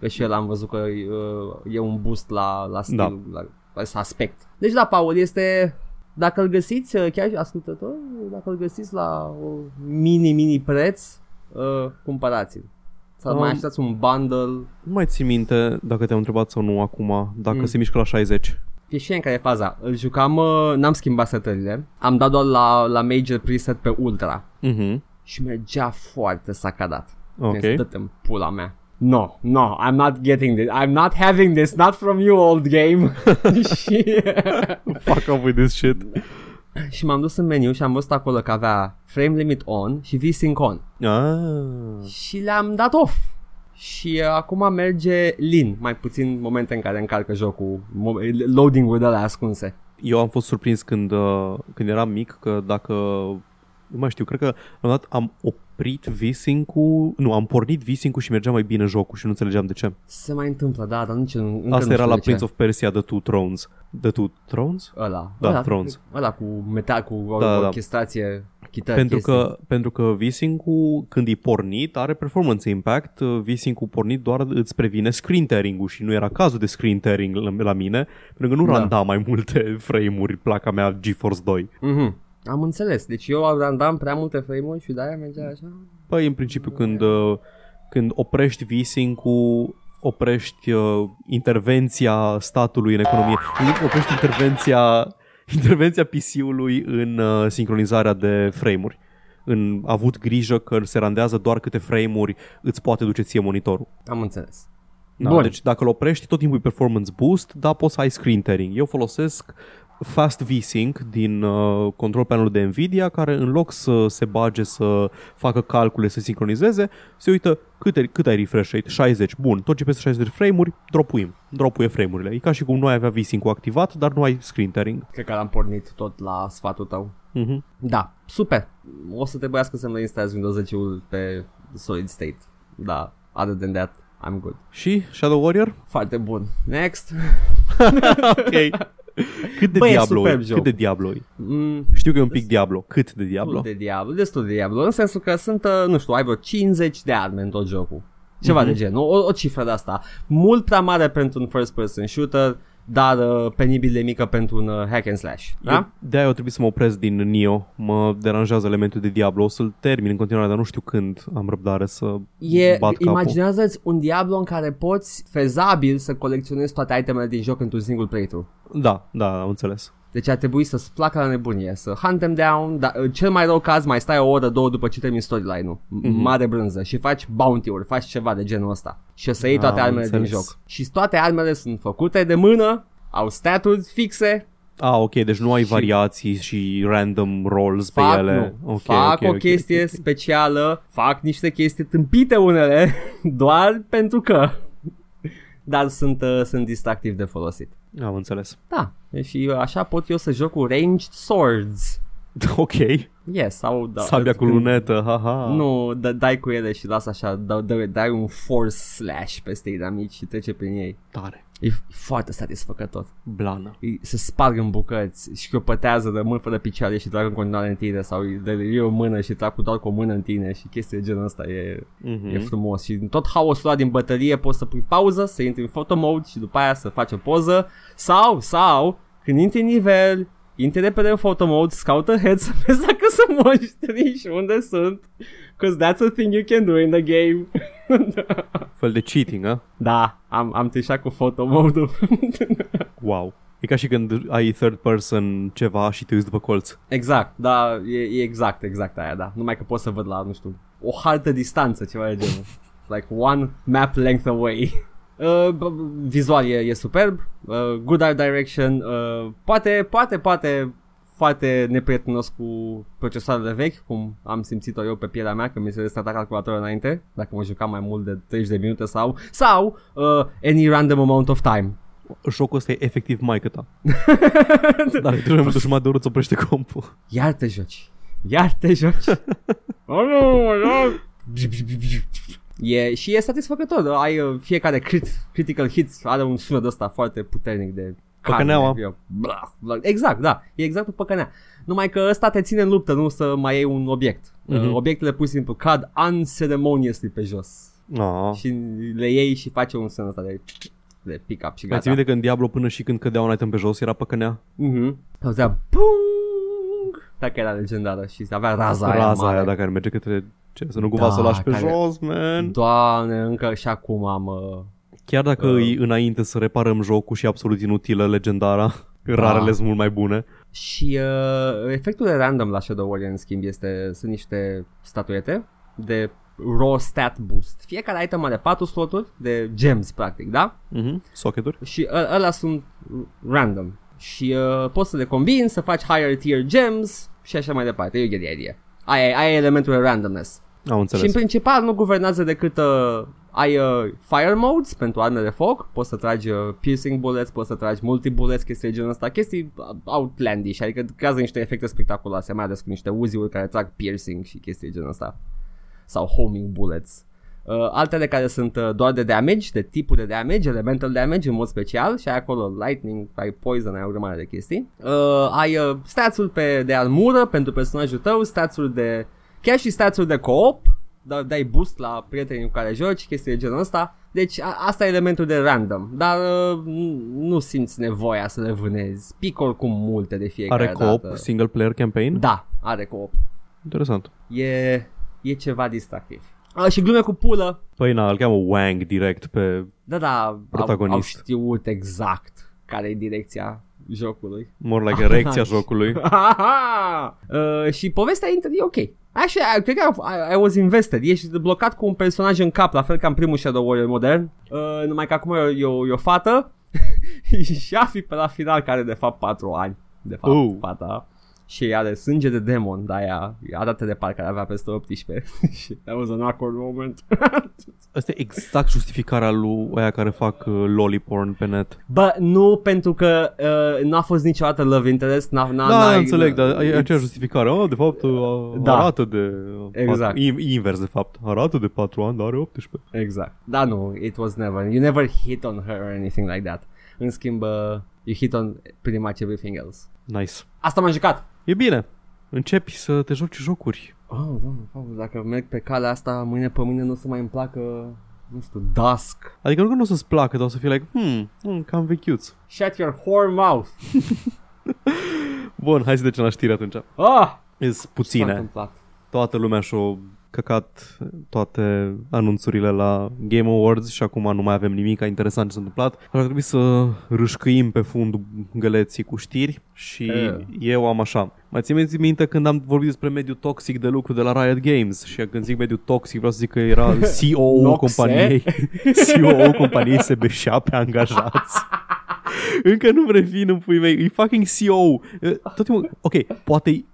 S1: Că și el am văzut că uh, e un boost la, la stil,
S2: Da.
S1: la, la aspect. Deci da, Paul, este... Dacă îl găsiți, uh, chiar și ascultător, dacă îl găsiți la o mini-mini preț, uh, cumpărați-l. Sau
S2: Um,
S1: mai așteptați un bundle.
S2: nu mai ții minte dacă te-am întrebat sau nu acum, dacă
S1: Mm.
S2: se mișcă la 60.
S1: E și în care e faza. Îl jucam, uh, n-am schimbat setările. Am dat doar la, la major preset pe ultra.
S2: Mhm.
S1: Și mergea foarte sacadat.
S2: Ok.
S1: Deci, dă-te în pula mea. No, no, I'm not getting this. I'm not having this. Not from you, old game. și,
S2: Fuck off with this shit.
S1: și m-am dus în meniu și am văzut acolo că avea frame limit on și VSync on.
S2: Ah.
S1: Și le-am dat off. Și uh, acum merge lin, mai puțin momente în care încarcă jocul, mo- loading-ul de la ascunse.
S2: Eu am fost surprins când, uh, când eram mic că dacă nu mai știu, cred că la un moment dat am oprit V-Sync-ul, nu, am pornit V-Sync-ul și mergea mai bine jocul și nu înțelegeam de ce.
S1: Se mai întâmplă, da, dar nici încă nu
S2: Asta era
S1: știu
S2: la
S1: de ce.
S2: Prince of Persia The Two Thrones. The Two Thrones?
S1: Ăla.
S2: Da,
S1: ăla,
S2: Thrones.
S1: Ăla cu metal, cu
S2: Da,
S1: da,
S2: da.
S1: orchestrație, chitară,
S2: Pentru
S1: chestii.
S2: că, pentru că V-Sync-ul când e pornit are performance impact, V-Sync-ul pornit doar îți previne screen tearing-ul și nu era cazul de screen tearing la, la mine, pentru că nu
S1: Da.
S2: randa mai multe frame-uri placa mea GeForce 2.
S1: Mhm. Am înțeles. Deci eu randam prea multe frame-uri și de-aia mergea așa.
S2: Păi, în principiu, când, uh, când oprești V-Sync-ul, oprești uh, intervenția statului în economie, oprești intervenția, intervenția PC-ului în uh, sincronizarea de frame-uri. În avut grijă că se randează doar câte frame-uri îți poate duce ție monitorul.
S1: Am înțeles.
S2: Da,
S1: Bun.
S2: Deci dacă îl oprești, tot timpul e performance boost, dar poți să ai screen tearing. Eu folosesc Fast VSync din uh, control panel de Nvidia, care în loc să se bage să facă calcule, să sincronizeze, se uită cât, ai- cât ai refresh rate, 60, bun, tot ce peste 60 de frame-uri, dropuim, dropuie frame-urile. E ca și cum nu ai avea VSync-ul activat, dar nu ai screen tearing.
S1: Cred că l-am pornit tot la sfatul tău.
S2: Mhm.
S1: Da, super. O să trebuiască să-mi reinstalez Windows 10-ul pe solid state. Da, other than that, I'm good.
S2: Și Shadow Warrior?
S1: Foarte bun. Next.
S2: ok. Cât de
S1: Bă, e
S2: Diablo
S1: superb
S2: e?
S1: joc.
S2: Cât de Diablo e?
S1: Mm,
S2: Știu că e un pic Diablo. Cât de Diablo?
S1: destul de Diablo, destul de Diablo, în sensul că sunt, uh, nu știu, ai vreo 50 de arme în tot jocul. Ceva
S2: Mhm.
S1: de genul, o, o cifră de asta. Mult prea mare pentru un first person shooter, dar uh, penibil de mică pentru un uh, hack and slash. Da?
S2: Eu, de-aia eu trebuie să mă opresc din Nio. Mă deranjează elementul de Diablo. O să-l termin în continuare, dar nu știu când am răbdare să
S1: E,
S2: bat capul.
S1: imaginează-ți un Diablo în care poți fezabil să colecționezi toate itemele din joc într-un single playthrough.
S2: Da, da, am înțeles.
S1: Deci ar trebui să-ți placă la nebunie, să hunt them down, dar în cel mai rău caz mai stai o oră, două după ce termini storyline-ul. Mm-hmm. Mare brânză și faci bounty-uri, faci ceva de genul ăsta. Și o să iei toate
S2: Am
S1: armele
S2: înțeles.
S1: din joc. Și toate armele sunt făcute de mână, au staturi fixe,
S2: Ah, ok, deci nu ai
S1: Și-
S2: variații și random rolls pe
S1: fac,
S2: ele.
S1: nu,
S2: Ok,
S1: fac
S2: ok,
S1: o
S2: ok,
S1: chestie
S2: ok.
S1: specială, fac niște chestii tâmpite unele, doar pentru că. Dar sunt, uh, sunt distractiv de folosit.
S2: Am înțeles.
S1: Da, și așa pot eu să joc cu ranged swords.
S2: Ok.
S1: Yes, sau da,
S2: Sabia cu
S1: când-
S2: lunetă, haha.
S1: Nu, da, dai cu ele și lasă așa, da, da, dai un force slash peste inamici și trece prin ei.
S2: Tare.
S1: E foarte satisfăcător.
S2: Blană.
S1: E, se sparg în bucăți și chiopătează, rămân fără picioare și trag în continuare în tine sau îi dă e o mână și trag cu doar cu o mână în tine și chestii de genul ăsta e,
S2: Mm-hmm.
S1: e frumos și în tot haosul ăla din bătălie poți să pui pauză, să intri în photo mode și după aia să faci o poză sau, sau când intri în nivel, intri repede în photo mode, scaută head să vezi dacă sunt monștri și unde sunt Cause that's a thing you can do in the game
S2: Fel de cheating, a?
S1: Da, am, am trișat cu photo mode-ul
S2: Wow. E ca și când ai third person ceva și te uiți după colț.
S1: Exact, da, e, e exact, exact aia, da. Numai că pot să văd la, nu știu, o hartă distanță, ceva de genul. Like one map length away. Uh, b- b- vizual e, e superb, uh, good art direction, uh, poate, poate, poate foarte neprietenos cu procesoarele vechi, cum am simțit-o eu pe pielea mea când mi se restarta calculatorul înainte, dacă mă jucam mai mult de 30 de minute sau, sau uh, any random amount of time.
S2: Jocul ăsta e efectiv maică ta. Dar trebuie mult jumătate de oră să oprește compul.
S1: Iar te joci. Iar te joci. oh, nu, nu. E, și e satisfăcător. Ai uh, fiecare crit, critical hit are un sunet ăsta foarte puternic de
S2: Păcăneaua.
S1: carne. Eu- blah, blah. Exact, da. E exact un păcănea. Numai că ăsta te ține în luptă, nu să mai iei un obiect.
S2: Mhm.
S1: Uh, obiectele pur și simplu cad unceremoniously pe jos.
S2: No.
S1: Și le iei și face un sunet ăsta de, de pick up și
S2: Mai ții
S1: gata.
S2: minte că în Diablo până și când cădea un item pe jos era păcănea?
S1: Mhm. Auzea pung. Dacă era legendară și avea raza, aia
S2: Raza
S1: mare.
S2: aia dacă ar merge către ce, să nu cumva
S1: Da,
S2: să o lași pe
S1: care-
S2: jos, man.
S1: Doamne, încă și acum am... Uh,
S2: Chiar dacă
S1: Uh.
S2: îi înainte să reparăm jocul și absolut inutilă legendara, rarele sunt mult mai bune.
S1: și uh, efectul de random la Shadow Warrior în schimb este, sunt niște statuete de raw stat boost. Fiecare item are 4 sloturi de gems practic, da?
S2: Mhm. Socketuri?
S1: Și ă- ăla sunt random. Și uh, poți să le combini, să faci higher tier gems și așa mai departe. You get the idea. Aia, e- aia e elementul de randomness.
S2: Am
S1: Și în
S2: înțeles.
S1: principal nu guvernează decât uh, ai uh, fire modes pentru arme de foc, poți să tragi uh, piercing bullets, poți să tragi multi-bullets, chestii de genul ăsta, chestii uh, outlandish, adică creează niște efecte spectaculoase, mai ales cu niște uziuri care trag piercing și chestii de genul ăsta. Sau homing bullets. Uh, altele care sunt uh, doar de damage, de tipul de damage, elemental damage în mod special și ai acolo lightning, ai poison, ai o grămadă de chestii. Uh, ai uh, stats-ul pe, de armură pentru personajul tău, stats-ul de chiar și stats-ul de co-op, da, dai boost la prietenii cu care joci, chestii de genul ăsta. Deci a, asta e elementul de random, dar uh, nu simți nevoia să le vânezi. Pic oricum multe de fiecare
S2: Are co-op,
S1: dată.
S2: single player campaign?
S1: Da, are co-op.
S2: Interesant.
S1: E, e ceva distractiv. A, și glume cu pulă.
S2: Păi na, îl cheamă Wang direct pe
S1: Da, da, au,
S2: Protagonist.
S1: au știut exact care e direcția jocului.
S2: more like erecția jocului.
S1: uh, și povestea inter e ok. Așa, cred că I, I was invested. Ești blocat cu un personaj în cap, la fel ca în primul Shadow Warrior modern. Uh, numai că acum e o, e o fată și afi pe la final care are de fapt 4 ani. De fapt,
S2: Uh.
S1: fata. Și are sânge de demon, dar ea arată de parcă ar avea peste 18. Și that was an awkward moment.
S2: Asta e exact justificarea lui aia care fac uh, lolly-porn pe net.
S1: Bă, nu pentru că uh, n-a fost niciodată love interest, n-a, n-a,
S2: Da,
S1: n-ai-
S2: înțeleg, dar e
S1: it's-
S2: aceeași justificare. Oh, de fapt, uh,
S1: Da.
S2: arată de...
S1: Exact.
S2: In- Invers, de fapt. Arată de 4 ani, dar are 18.
S1: Exact. Da, nu, it was never. You never hit on her or anything like that. În schimb, uh, you hit on pretty much everything else.
S2: Nice.
S1: Asta m-am jucat.
S2: E bine. Începi să te joci jocuri.
S1: Oh, doamne, Paul, dacă merg pe calea asta, mâine pe mâine nu o să mai îmi placă, nu știu, Dusk.
S2: Adică nu că nu o să-ți placă, dar o să fie like, hmm, hmm cam vechiuț.
S1: Shut your whore mouth.
S2: Bun, hai să trecem la știri atunci.
S1: Ah!
S2: Sunt
S1: S-a
S2: puține.
S1: întâmplat.
S2: Toată lumea și-a căcat toate anunțurile la Game Awards și acum nu mai avem nimic interesant ce s-a întâmplat. Ar trebui să râșcăim pe fundul găleții cu știri și
S1: Eh.
S2: eu am așa. Mai țineți minte când am vorbit despre mediul toxic de lucru de la Riot Games și când zic mediul toxic vreau să zic că era CEO
S1: Noxe.
S2: companiei CEO companiei se beșea pe angajați. Încă nu revin în pui mei, e fucking CEO. Eh, Tot timpul, ok, poate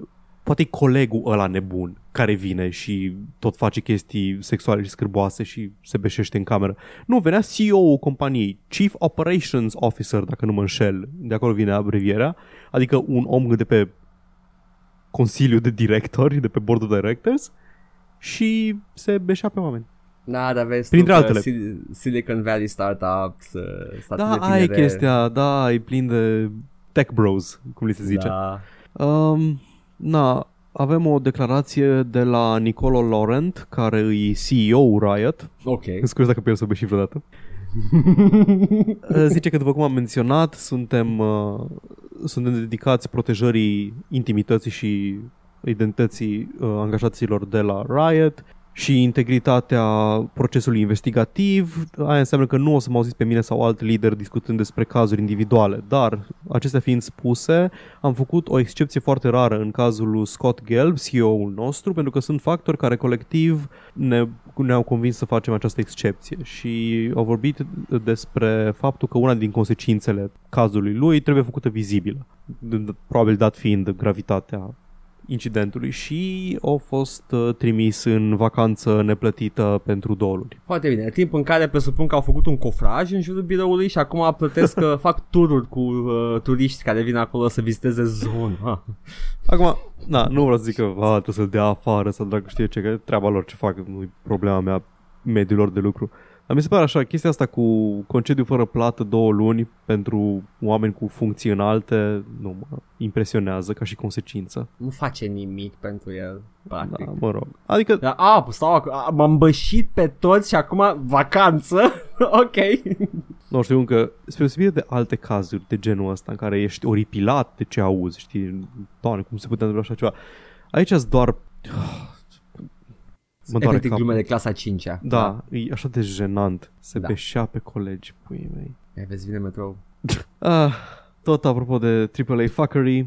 S2: poate colegul ăla nebun care vine și tot face chestii sexuale și scârboase și se beșește în cameră. Nu, venea CEO-ul companiei, Chief Operations Officer, dacă nu mă înșel, de acolo vine abrevierea, adică un om de pe consiliu de directori, de pe boardul directors și se beșea pe oameni.
S1: Da, dar vezi
S2: Printre
S1: tu că
S2: altele.
S1: Sil- Silicon Valley Startups, uh,
S2: Da,
S1: statele
S2: aia e
S1: tinere.
S2: chestia, da, e plin de tech bros, cum li se zice.
S1: Da.
S2: Um, na, avem o declarație de la Nicolo Laurent, care e CEO Riot.
S1: Ok.
S2: Îți curios dacă pe el să și vreodată. Uh, Zice că, după cum am menționat, suntem, uh, suntem dedicați protejării intimității și identității uh, angajaților de la Riot și integritatea procesului investigativ. Aia înseamnă că nu o să mă auziți pe mine sau alt lider discutând despre cazuri individuale, dar acestea fiind spuse, am făcut o excepție foarte rară în cazul lui Scott Gelb, CEO-ul nostru, pentru că sunt factori care colectiv ne, ne-au convins să facem această excepție și au vorbit despre faptul că una din consecințele cazului lui trebuie făcută vizibilă, probabil dat fiind gravitatea incidentului și a fost uh, trimis în vacanță neplătită pentru două luni.
S1: Foarte bine. Timp în care presupun că au făcut un cofraj în jurul biroului și acum plătesc că fac tururi cu uh, turiști care vin acolo să viziteze zona.
S2: Acum, na, nu vreau să zic că a, trebuie să-l dea afară sau dacă știe ce, că e treaba lor ce fac, nu e problema mea mediilor de lucru. Dar mi se pare așa, chestia asta cu concediu fără plată două luni pentru oameni cu funcții înalte nu mă impresionează ca și consecință.
S1: Nu face nimic pentru el, practic.
S2: Da, mă rog. Adică,
S1: Da, a, stau, ac- a, m-am bășit pe toți și acum vacanță. ok.
S2: nu știu încă, spre deosebire de alte cazuri de genul ăsta în care ești oripilat de ce auzi, știi, doamne, cum se putea întâmpla așa ceva. Aici îți doar... Mă doare
S1: Efectiv
S2: capul.
S1: glume de clasa 5-a.
S2: Da, e așa de jenant. Se
S1: Da.
S2: beșea pe colegi, puii mei.
S1: Ia vezi, vine metrou.
S2: Ah, tot apropo de AAA fuckery,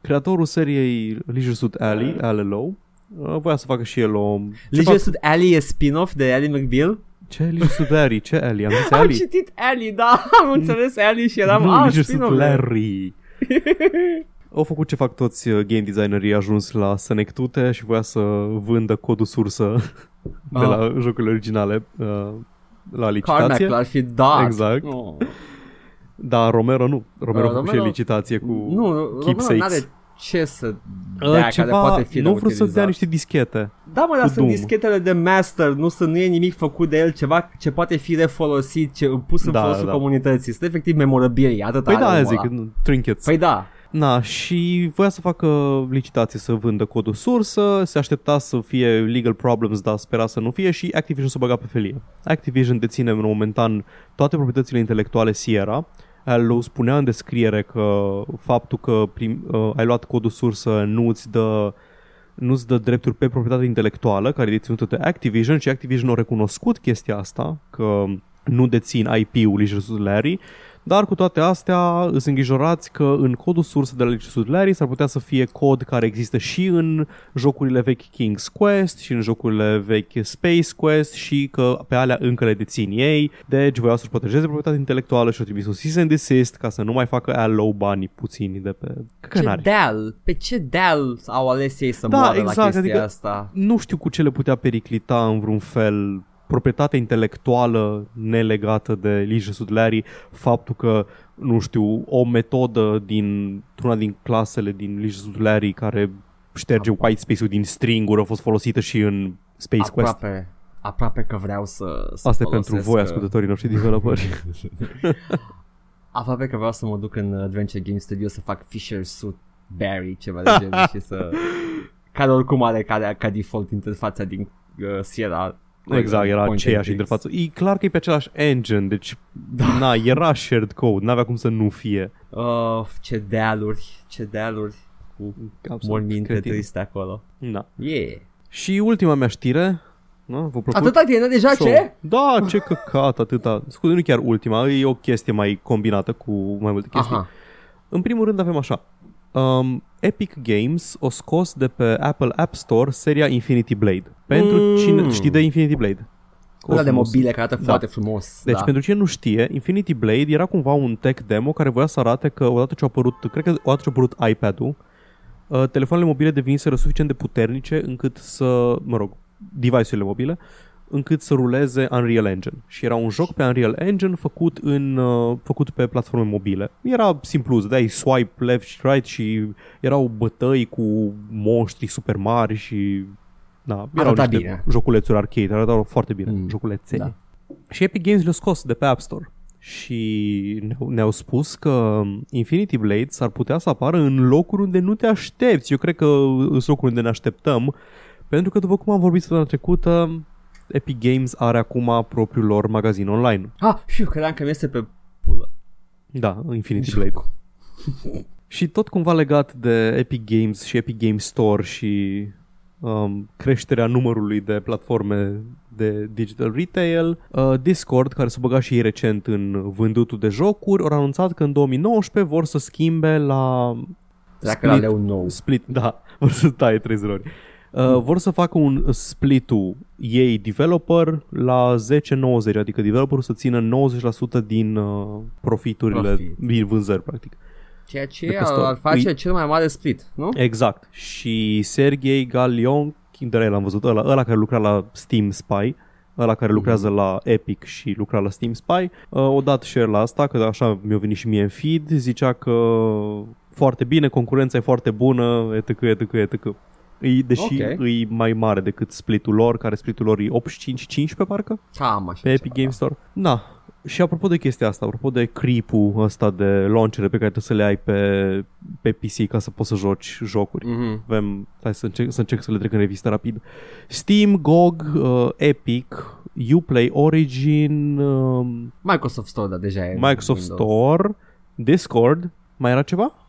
S2: creatorul seriei Leisure Suit Alley, LLO, uh, voia să facă și el o... Ce,
S1: Leisure
S2: fac...
S1: Suit Alley e spin-off de Ally McBeal?
S2: ce Leisure Suit Larry? Ce Alley? Am zis
S1: Am
S2: Alley?
S1: citit Alley, da, am înțeles Alley și eram,
S2: nu,
S1: ah,
S2: Leisure Suit
S1: spin-off.
S2: Larry. Au făcut ce fac toți uh, game designerii, a ajuns la Senectute și voia să vândă codul sursă de
S1: Ah.
S2: la jocurile originale uh, la licitație.
S1: Carmack ar fi dat.
S2: Exact.
S1: Oh.
S2: Dar Romero nu. Romero a
S1: Uh,
S2: făcut și el
S1: Romero-
S2: licitație cu
S1: Nu, Romero
S2: keepsakes.
S1: n-are ce să
S2: Uh,
S1: dea
S2: ceva,
S1: care poate fi
S2: nu vreau să
S1: reutilizat.
S2: dea niște dischete.
S1: Da, mă, dar
S2: cu
S1: sunt
S2: Doom.
S1: dischetele de master, nu, sunt, nu e nimic făcut de el, ceva ce poate fi refolosit, ce, pus în
S2: Da,
S1: folosul
S2: da.
S1: comunității. Sunt efectiv memorabilie, atât
S2: Păi
S1: are
S2: da, aia
S1: omul
S2: zic,
S1: ăla.
S2: nu, trinkets.
S1: Păi da,
S2: Na, și voia să facă licitație să vândă codul sursă, se aștepta să fie legal problems, dar spera să nu fie și Activision s-a băgat pe felie. Activision deține momentan toate proprietățile intelectuale Sierra, el spunea în descriere că faptul că prim, uh, ai luat codul sursă nu îți dă nu-ți dă drepturi pe proprietate intelectuală care e deținută de Activision și Activision a recunoscut chestia asta, că nu dețin IP-ul Leisure Suit Larry, dar cu toate astea îți îngrijorați că în codul sursă de la Leisure Suit Larry s-ar putea să fie cod care există și în jocurile vechi King's Quest și în jocurile vechi Space Quest și că pe alea încă le dețin ei, deci voiau să-și protejeze proprietatea intelectuală și au trimis un cease and desist ca să nu mai facă aia low banii puțini de pe
S1: ce
S2: cănare.
S1: deal, pe ce deal au ales ei să
S2: Da,
S1: moară la
S2: exact,
S1: chestia
S2: adică-
S1: asta?
S2: nu știu cu ce le putea periclita în vreun fel proprietatea intelectuală nelegată de Leisure Suit Larry, faptul că, nu știu, o metodă din una din clasele din Leisure Suit Larry care șterge white space-ul din stringuri a fost folosită și în Space Quest.
S1: Aproape, aproape că vreau să, să
S2: Asta e
S1: folosesc,
S2: pentru voi,
S1: uh,
S2: ascultătorii noștri developeri.
S1: Aproape că vreau să mă duc în Adventure Game Studio să fac Fisher Suit Barry, ceva de genul și să... Care oricum are ca, ca default interfața din uh, Sierra.
S2: Exact, era
S1: Point and
S2: aceeași
S1: click.
S2: interfață. E clar că e pe același engine, deci da. na, era shared code, n-avea cum să nu fie.
S1: Uh, ce dealuri, ce dealuri cu
S2: Absolut
S1: morminte
S2: cretin.
S1: triste acolo.
S2: Na.
S1: Yeah.
S2: Și ultima mea știre, nu? Vă plăcut?
S1: Atâta tine deja
S2: Sau-
S1: ce?
S2: Da, ce căcat, atâta. Scuze, nu chiar ultima, e o chestie mai combinată cu mai multe chestii.
S1: Aha.
S2: În primul rând avem așa. Um, Epic Games o scos de pe Apple App Store seria Infinity Blade. Pentru
S1: Mm.
S2: cine știi de Infinity Blade?
S1: Ăla de
S2: Frumos.
S1: mobile care arată
S2: Da.
S1: foarte frumos.
S2: Deci
S1: da.
S2: pentru cine nu știe, Infinity Blade era cumva un tech demo care voia să arate că odată ce a apărut, cred că odată ce a apărut iPad-ul, uh, telefoanele mobile deveniseră suficient de puternice încât să, mă rog, device-urile mobile, încât să ruleze Unreal Engine. Și era un joc pe Unreal Engine făcut, în, uh, făcut pe platforme mobile. Era simplu, îți dai swipe left și right și erau bătăi cu monștri super mari și Da, erau
S1: Arăta
S2: niște
S1: bine.
S2: joculețuri arcade, arătau foarte bine,
S1: Mm,
S2: mm, joculețe.
S1: da.
S2: Și Epic Games le-a scos de pe App Store. Și ne-au, ne-au spus că Infinity Blade s-ar putea să apară în locuri unde nu te aștepți. Eu cred că sunt locuri unde ne așteptăm, pentru că, după cum am vorbit săptămâna trecută, Epic Games are acum propriul lor magazin online.
S1: Ah, știu, credeam că mi este pe pulă.
S2: Da, Infinity Blade. Și tot cumva legat de Epic Games și Epic Games Store și um, creșterea numărului de platforme de digital retail, uh, Discord, care s-a băgat și ei recent în vândutul de jocuri, au anunțat că în 2019 vor să schimbe la
S1: Dacă la leu nou.
S2: split, da, vor să taie 30 ori. Uh, vor să facă un split-ul ei developer la 10-90, adică developerul să țină 90% din uh, profiturile,
S1: Profit.
S2: din vânzări, practic.
S1: Ceea ce
S2: De pe
S1: ar,
S2: store.
S1: ar face
S2: Îi-
S1: cel mai mare split, nu?
S2: Exact. Și Sergei Galion, de el am văzut, ăla, ăla care lucra la Steam Spy, ăla care lucrează la Epic și lucra la Steam Spy, uh, o dat share la asta, că așa mi-a venit și mie în feed, zicea că foarte bine, concurența e foarte bună, etc, etc, etc. E, deși
S1: Ok.
S2: e mai mare decât splitul lor, care splitul lor e 85-15 parcă,
S1: Cam așa.
S2: pe Epic
S1: ceva,
S2: Game Store. Da. Și apropo de chestia asta, apropo de creep-ul ăsta de launcher pe care trebuie să le ai pe, pe PC ca să poți să joci jocuri.
S1: Da. Mhm.
S2: Avem, hai să încerc, să încerc să le trec în revistă rapid. Steam, GOG, uh, Epic, Uplay, Origin, uh,
S1: Microsoft Store, da, deja e.
S2: Microsoft
S1: Windows.
S2: Store, Discord. Mai era ceva?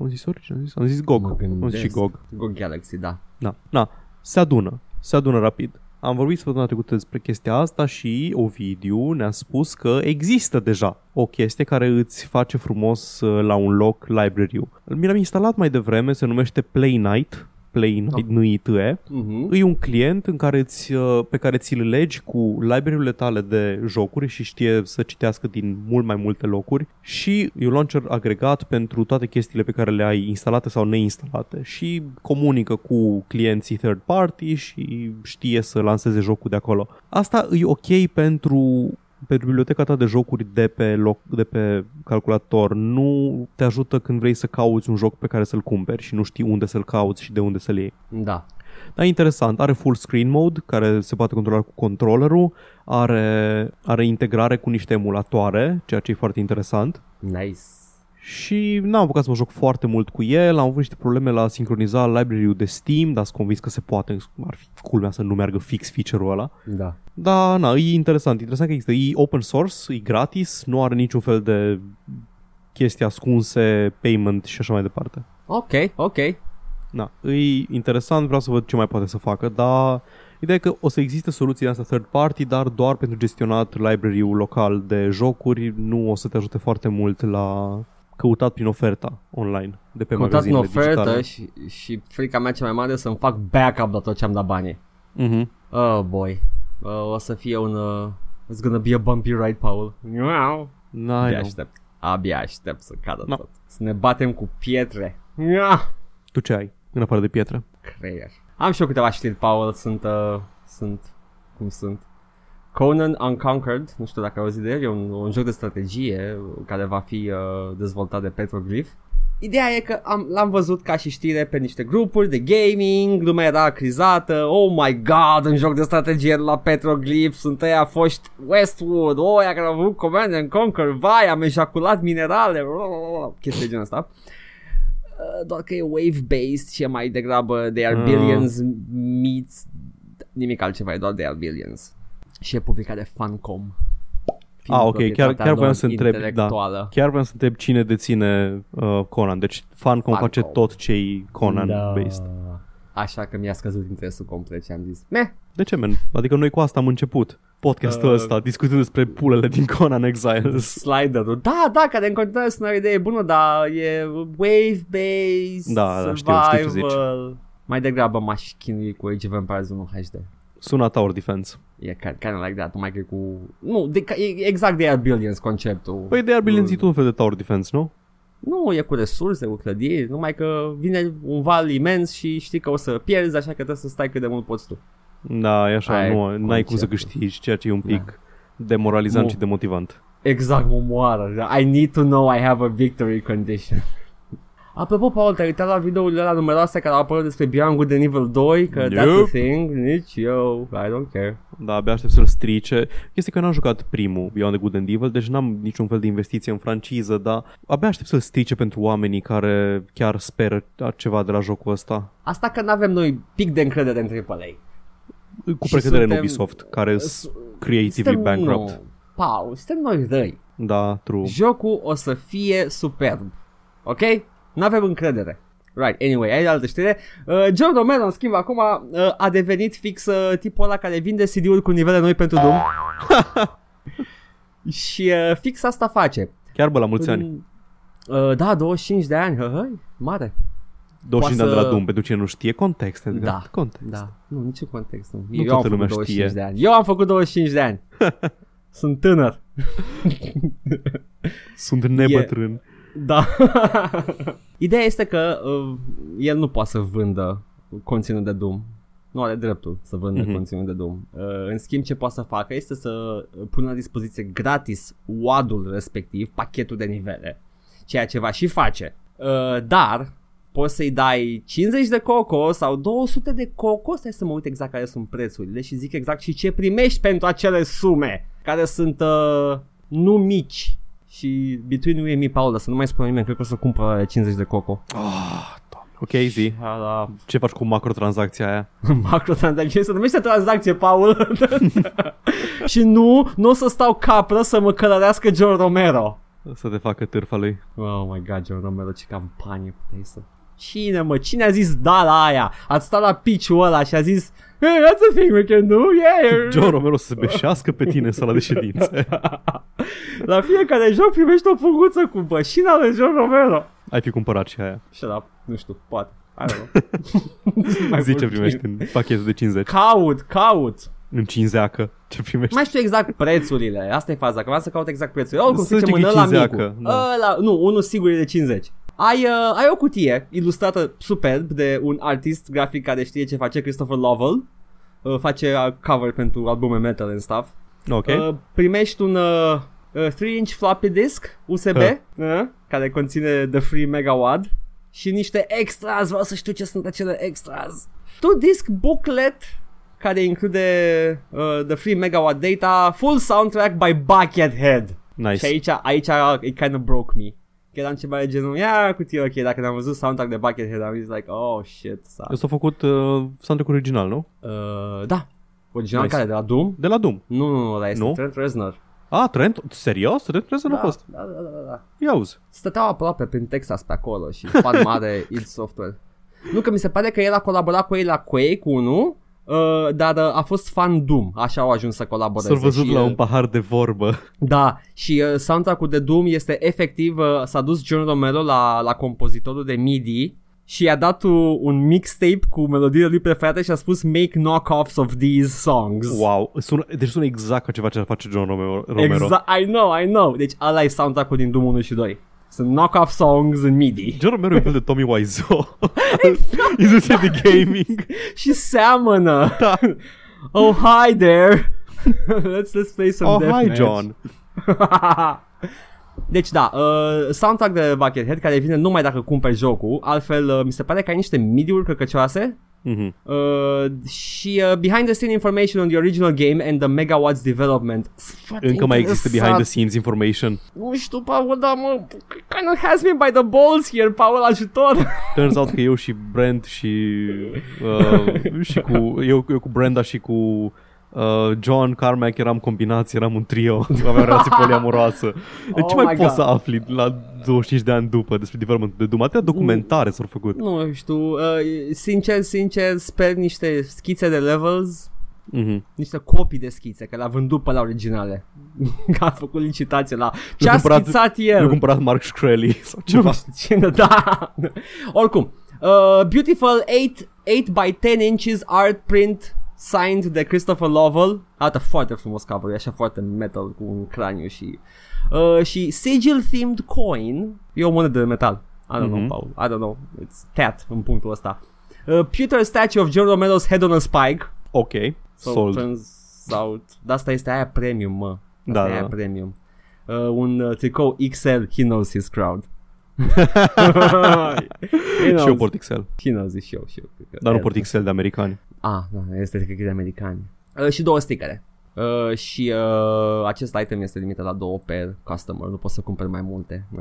S2: Am zis Origin, am zis, am zis GOG.
S1: Mă
S2: Am zis și
S1: gândesc.
S2: GOG.
S1: Go Galaxy, da.
S2: Da, da, se adună, se adună rapid. Am vorbit săptămâna trecută despre chestia asta și Ovidiu ne-a spus că există deja o chestie care îți face frumos uh, la un loc library-ul. Mi l-am instalat mai devreme, se numește Play Night, Play Night, nu e
S1: Mhm.
S2: E un client în care îți, uh, pe care ți-l legi cu library-urile tale de jocuri și știe să citească din mult mai multe locuri și e un launcher agregat pentru toate chestiile pe care le ai instalate sau neinstalate și comunică cu clienții third party și știe să lanseze jocul de acolo. Asta e ok pentru pentru biblioteca ta de jocuri de pe, loc, de pe calculator nu te ajută când vrei să cauți un joc pe care să-l cumperi și nu știi unde să-l cauți și de unde să-l iei.
S1: Da.
S2: Da, interesant. Are full screen mode care se poate controla cu controllerul, are, are integrare cu niște emulatoare, ceea ce e foarte interesant.
S1: Nice.
S2: Și n-am apucat să mă joc foarte mult cu el, am avut niște probleme la a sincroniza library-ul de Steam, dar sunt convins că se poate, ar fi culmea să nu meargă fix feature-ul ăla.
S1: Da.
S2: Da, na, e interesant, interesant că există, e open source, e gratis, nu are niciun fel de chestii ascunse, payment și așa mai departe.
S1: Ok, ok.
S2: Da, e interesant, vreau să văd ce mai poate să facă, dar ideea e că o să existe soluții de astea third party, dar doar pentru gestionat library-ul local de jocuri, nu o să te ajute foarte mult la căutat prin oferta online de pe
S1: Contat în
S2: magazinele
S1: ofertă
S2: digitale.
S1: și, și frica mea cea mai mare e să-mi fac backup la tot ce am dat banii.
S2: Mhm.
S1: Oh boy. Uh, o să fie un... Uh, it's gonna be a bumpy ride, Paul. Miau.
S2: Na,
S1: Abia
S2: nu.
S1: aștept. Abia aștept să cadă
S2: No.
S1: tot. Să ne batem cu pietre. Miau.
S2: Tu ce ai în afară de pietre?
S1: Creier. Am și eu câteva știri, Paul. Sunt... Uh, sunt... Cum sunt? Conan Unconquered, nu știu dacă ai auzit de el, e un, un joc de strategie care va fi uh, dezvoltat de Petroglyph. Ideea e că am, l-am văzut ca și știre pe niște grupuri de gaming, lumea era crizată, oh my god, un joc de strategie la Petroglyph, sunt ăia foști Westwood, oh, ăia care au avut Command and Conquer, vai, am ejaculat minerale, chestii de genul ăsta. Uh, doar că e wave-based și e mai degrabă They Are
S2: Ah.
S1: Billions meets nimic altceva, e doar They Are Billions. Și e publicat de Funcom. Fiind
S2: Ah, ok, chiar-
S1: proprietatea
S2: chiar voiam
S1: lor
S2: să întreb, da.
S1: intelectuală.
S2: Chiar vreau să întreb cine deține uh, Conan, deci Funcom
S1: Funcom.
S2: face tot ce e Conan
S1: Da.
S2: based.
S1: Așa că mi-a scăzut interesul complet și am zis, meh,
S2: De ce, man? Adică noi cu asta am început podcastul
S1: Uh,
S2: ăsta, discutând despre pulele din Conan Exiles.
S1: sliderul. Da, da, care în continuare sună o idee bună, dar e wave-based,
S2: Da, da, știu,
S1: survival.
S2: știu ce zici.
S1: Mai degrabă m-aș chinui cu Age of Empires 1 HD.
S2: Sună Tower Defense.
S1: E kind of like that, numai că e cu... Nu, de, e exact de Air Billions conceptul.
S2: Păi de ar bine un fel de Tower Defense, nu?
S1: Nu, e cu resurse, cu clădiri, numai că vine un val imens și știi că o să pierzi, așa că trebuie să stai cât de mult poți tu.
S2: Da, e așa,
S1: Aia e
S2: nu, n-ai cum să
S1: conceptul.
S2: câștigi, ceea ce e un pic demoralizant
S1: Nu.
S2: și demotivant.
S1: Exact, mă moară. I need to know I have a victory condition. Apropo, Paul, te-ai uitat la videourile alea numeroase care au apărut despre Beyond Good and Evil 2? Că that's
S2: Nope.
S1: the thing. Nici eu. I don't care.
S2: Da, abia aștept să-l strice. Chestia că n-am jucat primul Beyond the Good and Evil, deci n-am niciun fel de investiție în franciză, dar abia aștept să-l strice pentru oamenii care chiar speră ceva de la jocul ăsta.
S1: Asta că n-avem noi pic de încredere în AAA.
S2: Cu
S1: Și
S2: precădere în
S1: suntem-
S2: Ubisoft, care sunt
S1: S-
S2: creatively
S1: suntem-
S2: bankrupt.
S1: nu. Paul, suntem noi răi.
S2: Da, true.
S1: Jocul o să fie superb. Ok? N-avem încredere. Right, anyway, ai altă știre. Uh, John Romero, în schimb, acum uh, a devenit fix uh, tipul ăla care vinde CD-uri cu nivele noi pentru Doom. și uh, fix asta face.
S2: Chiar bă, la mulți ani.
S1: Uh, da, 25 de ani, hă, hăi, mare.
S2: 25 de ani
S1: să-
S2: de la Doom, pentru cine nu știe context. Edgar.
S1: Da.
S2: Context.
S1: Da, nu, niciun context. Nu.
S2: Nu
S1: Eu
S2: toată
S1: am făcut
S2: lumea
S1: 25
S2: știe.
S1: de ani. Eu am făcut 25 de ani. Sunt tânăr.
S2: Sunt nebătrân.
S1: Da. Ideea este că uh, el nu poate să vândă conținut de Doom. Nu are dreptul să vândă
S2: Mhm.
S1: mm-hmm. conținut de Doom. Uh, în schimb, ce poate să facă este să pună la dispoziție gratis WAD-ul respectiv, pachetul de nivele. Ceea ce va și face. Uh, dar poți să-i dai 50 de coco sau 200 de coco, stai să mă uit exact care sunt prețurile și zic exact și ce primești pentru acele sume, care sunt uh, nu mici. Și between you and me, Paula, să nu mai spune nimeni, cred că o să cumpăr 50 de coco.
S2: Ah, doamne. Ok, zi.
S1: Ha, da.
S2: Ce faci cu macrotransacția aia?
S1: Macrotransacție se numește tranzacție, Paul. și nu, nu o să stau capră să mă călărească John Romero.
S2: Să te facă târfa lui.
S1: Oh my god, John Romero, ce campanie puteai să... Cine, mă? Cine a zis da la aia? Ați stat la piciul ăla și a zis Hey, that's a thing we can do, yeah!
S2: John Romero să se beșească pe tine în sala de ședințe.
S1: la fiecare joc primești o punguță cu bășina lui John Romero.
S2: Ai fi cumpărat și aia.
S1: Shut up, nu știu, poate. I don't know. Mai
S2: Zi ce
S1: puțin.
S2: primești în pachetul de 50.
S1: Caut, caut.
S2: În cinzeacă. Ce primești?
S1: Mai știu exact prețurile. Asta e faza, că vreau să caut exact prețurile. Oricum,
S2: Să
S1: să zicem
S2: zice
S1: în
S2: că e
S1: ăla
S2: 50,
S1: micul.
S2: da.
S1: Ăla, nu, unul sigur e de 50. Ai, uh, ai o cutie ilustrată superb de un artist grafic care știe ce face, Christopher Lovell. Uh, face uh, cover pentru albume metal and stuff.
S2: Ok.
S1: Uh, primești un uh, uh, 3-inch floppy disk USB
S2: Huh.
S1: uh, care conține the free megawatt și niște extras, vreau să știu ce sunt acele extras. Tu disc booklet care include uh, the free megawatt data, full soundtrack by Buckethead. Și
S2: Nice.
S1: aici, aici it kind of broke me. Că eram ceva de genul, ia cutie, ok, dacă ne-am văzut soundtrack de Buckethead, am zis like, oh shit, sa.
S2: Ăsta a făcut uh, soundtrack original, nu?
S1: Uh, da. Original
S2: Nice.
S1: care, de la Doom?
S2: De la Doom.
S1: Nu, nu, nu, ăla este
S2: Nu?
S1: Trent Reznor.
S2: Ah, Trent? Serios? Trent Reznor a fost.
S1: Da, da, da, da, da.
S2: Ia uzi.
S1: Stăteau aproape prin Texas pe acolo și fan mare id Software. Nu că mi se pare că el a colaborat cu ei la Quake 1, uh, dar uh, a fost fan Doom, așa au ajuns să colaboreze.
S2: S-a văzut
S1: și,
S2: la
S1: uh,
S2: un pahar de vorbă.
S1: Da, și uh, soundtrack-ul de Doom este efectiv, uh, s-a dus John Romero la, la compozitorul de MIDI și i-a dat uh, un mixtape cu melodiile lui preferate și a spus make knockoffs of these songs.
S2: Wow. Sună, deci sună exact ca ceva ce face John Romero. Romero.
S1: Exact, I know, I know. Deci ăla e soundtrack-ul din Doom 1 și 2. Sunt knock-off songs în MIDI.
S2: John Romero e un fel de Tommy Wiseau. Industria de gaming.
S1: și seamănă.
S2: Da.
S1: oh, hi there. let's, let's play some
S2: Oh, hi
S1: deathmatch.
S2: John.
S1: Deci da, uh, soundtrack de Buckethead care vine numai dacă cumperi jocul, altfel uh, mi se pare că ai niște MIDI-uri căcăcioase
S2: Mhm.
S1: uh, și uh, behind the scene information on the original game and the megawatts development. Foarte
S2: Încă mai există
S1: interesant.
S2: behind the scenes information.
S1: Nu știu, Paul, dar mă, kind of has me by the balls here, Paul, ajutor.
S2: Turns out că eu și Brand și uh, și cu eu, eu cu Brenda și cu uh, John Carmack eram combinați, eram un trio, aveam relație poliamoroasă. De ce
S1: Oh
S2: mai
S1: my
S2: poți
S1: God.
S2: să afli la 25 de ani după despre development de Doom? Atâtea documentare s-au făcut.
S1: nu știu, uh, sincer, sincer, sper niște schițe de levels
S2: Mhm.
S1: niște copii de schițe, că le-a vândut pe la originale. că a făcut licitație la ce a
S2: cumpărat-
S1: schițat el.
S2: Eu cumpărat Mark Shkreli sau
S1: Nu
S2: ceva.
S1: știu cine, da. Oricum, uh, beautiful 8, 8 by 10 inches art print signed de Christopher Lovell. Arată foarte frumos cover, e așa foarte metal cu un craniu și... Uh, și sigil themed coin, e o monedă de metal. I don't know,
S2: Mhm.
S1: Paul. I don't know. It's cat în punctul ăsta. Uh, pewter statue of John Romero's head on a spike.
S2: Ok,
S1: So
S2: sold.
S1: turns out. Dar asta este aia premium, mă. Asta
S2: Da,
S1: e aia
S2: da.
S1: premium. Uh, un uh, tricou XL, he knows his crowd. You
S2: Și
S1: know,
S2: eu port XL.
S1: Și n-au zis și eu, și eu. cred că-
S2: Dar nu
S1: E,
S2: port XL de americani.
S1: Ah, da, este cred că e de americani. Uh, și două stickere. Uh, și uh, acest item este limitat la două per customer, nu poți să cumperi mai multe. Uh,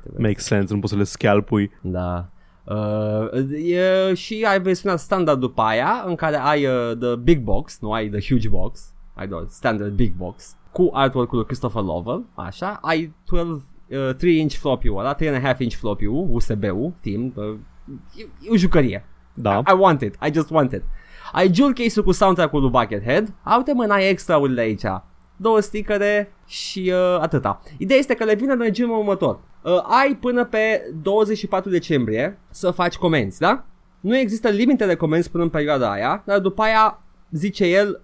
S1: trebuie-
S2: Make sense, nu poți să le scalpui.
S1: da. Uh, e, și ai versiunea standard după aia în care ai uh, the big box, nu ai the huge box, ai doar standard big box cu artwork-ul lui Christopher Lovell, așa, ai 12 uh, 3 inch floppy-ul ăla, 3.5 inch floppy-ul, USB-ul, theme, uh, e, e o jucărie.
S2: Da.
S1: I want it. I just want it. Ai jewel case-ul cu soundtrack-ul lui Buckethead. Uite mă, n-ai extra-urile aici. Două stickere și uh, atâta. Ideea este că le vine în regimul următor. Uh, ai până pe 24 decembrie să faci comenzi, da? Nu există limite de comenzi până în perioada aia, dar după aia, zice el,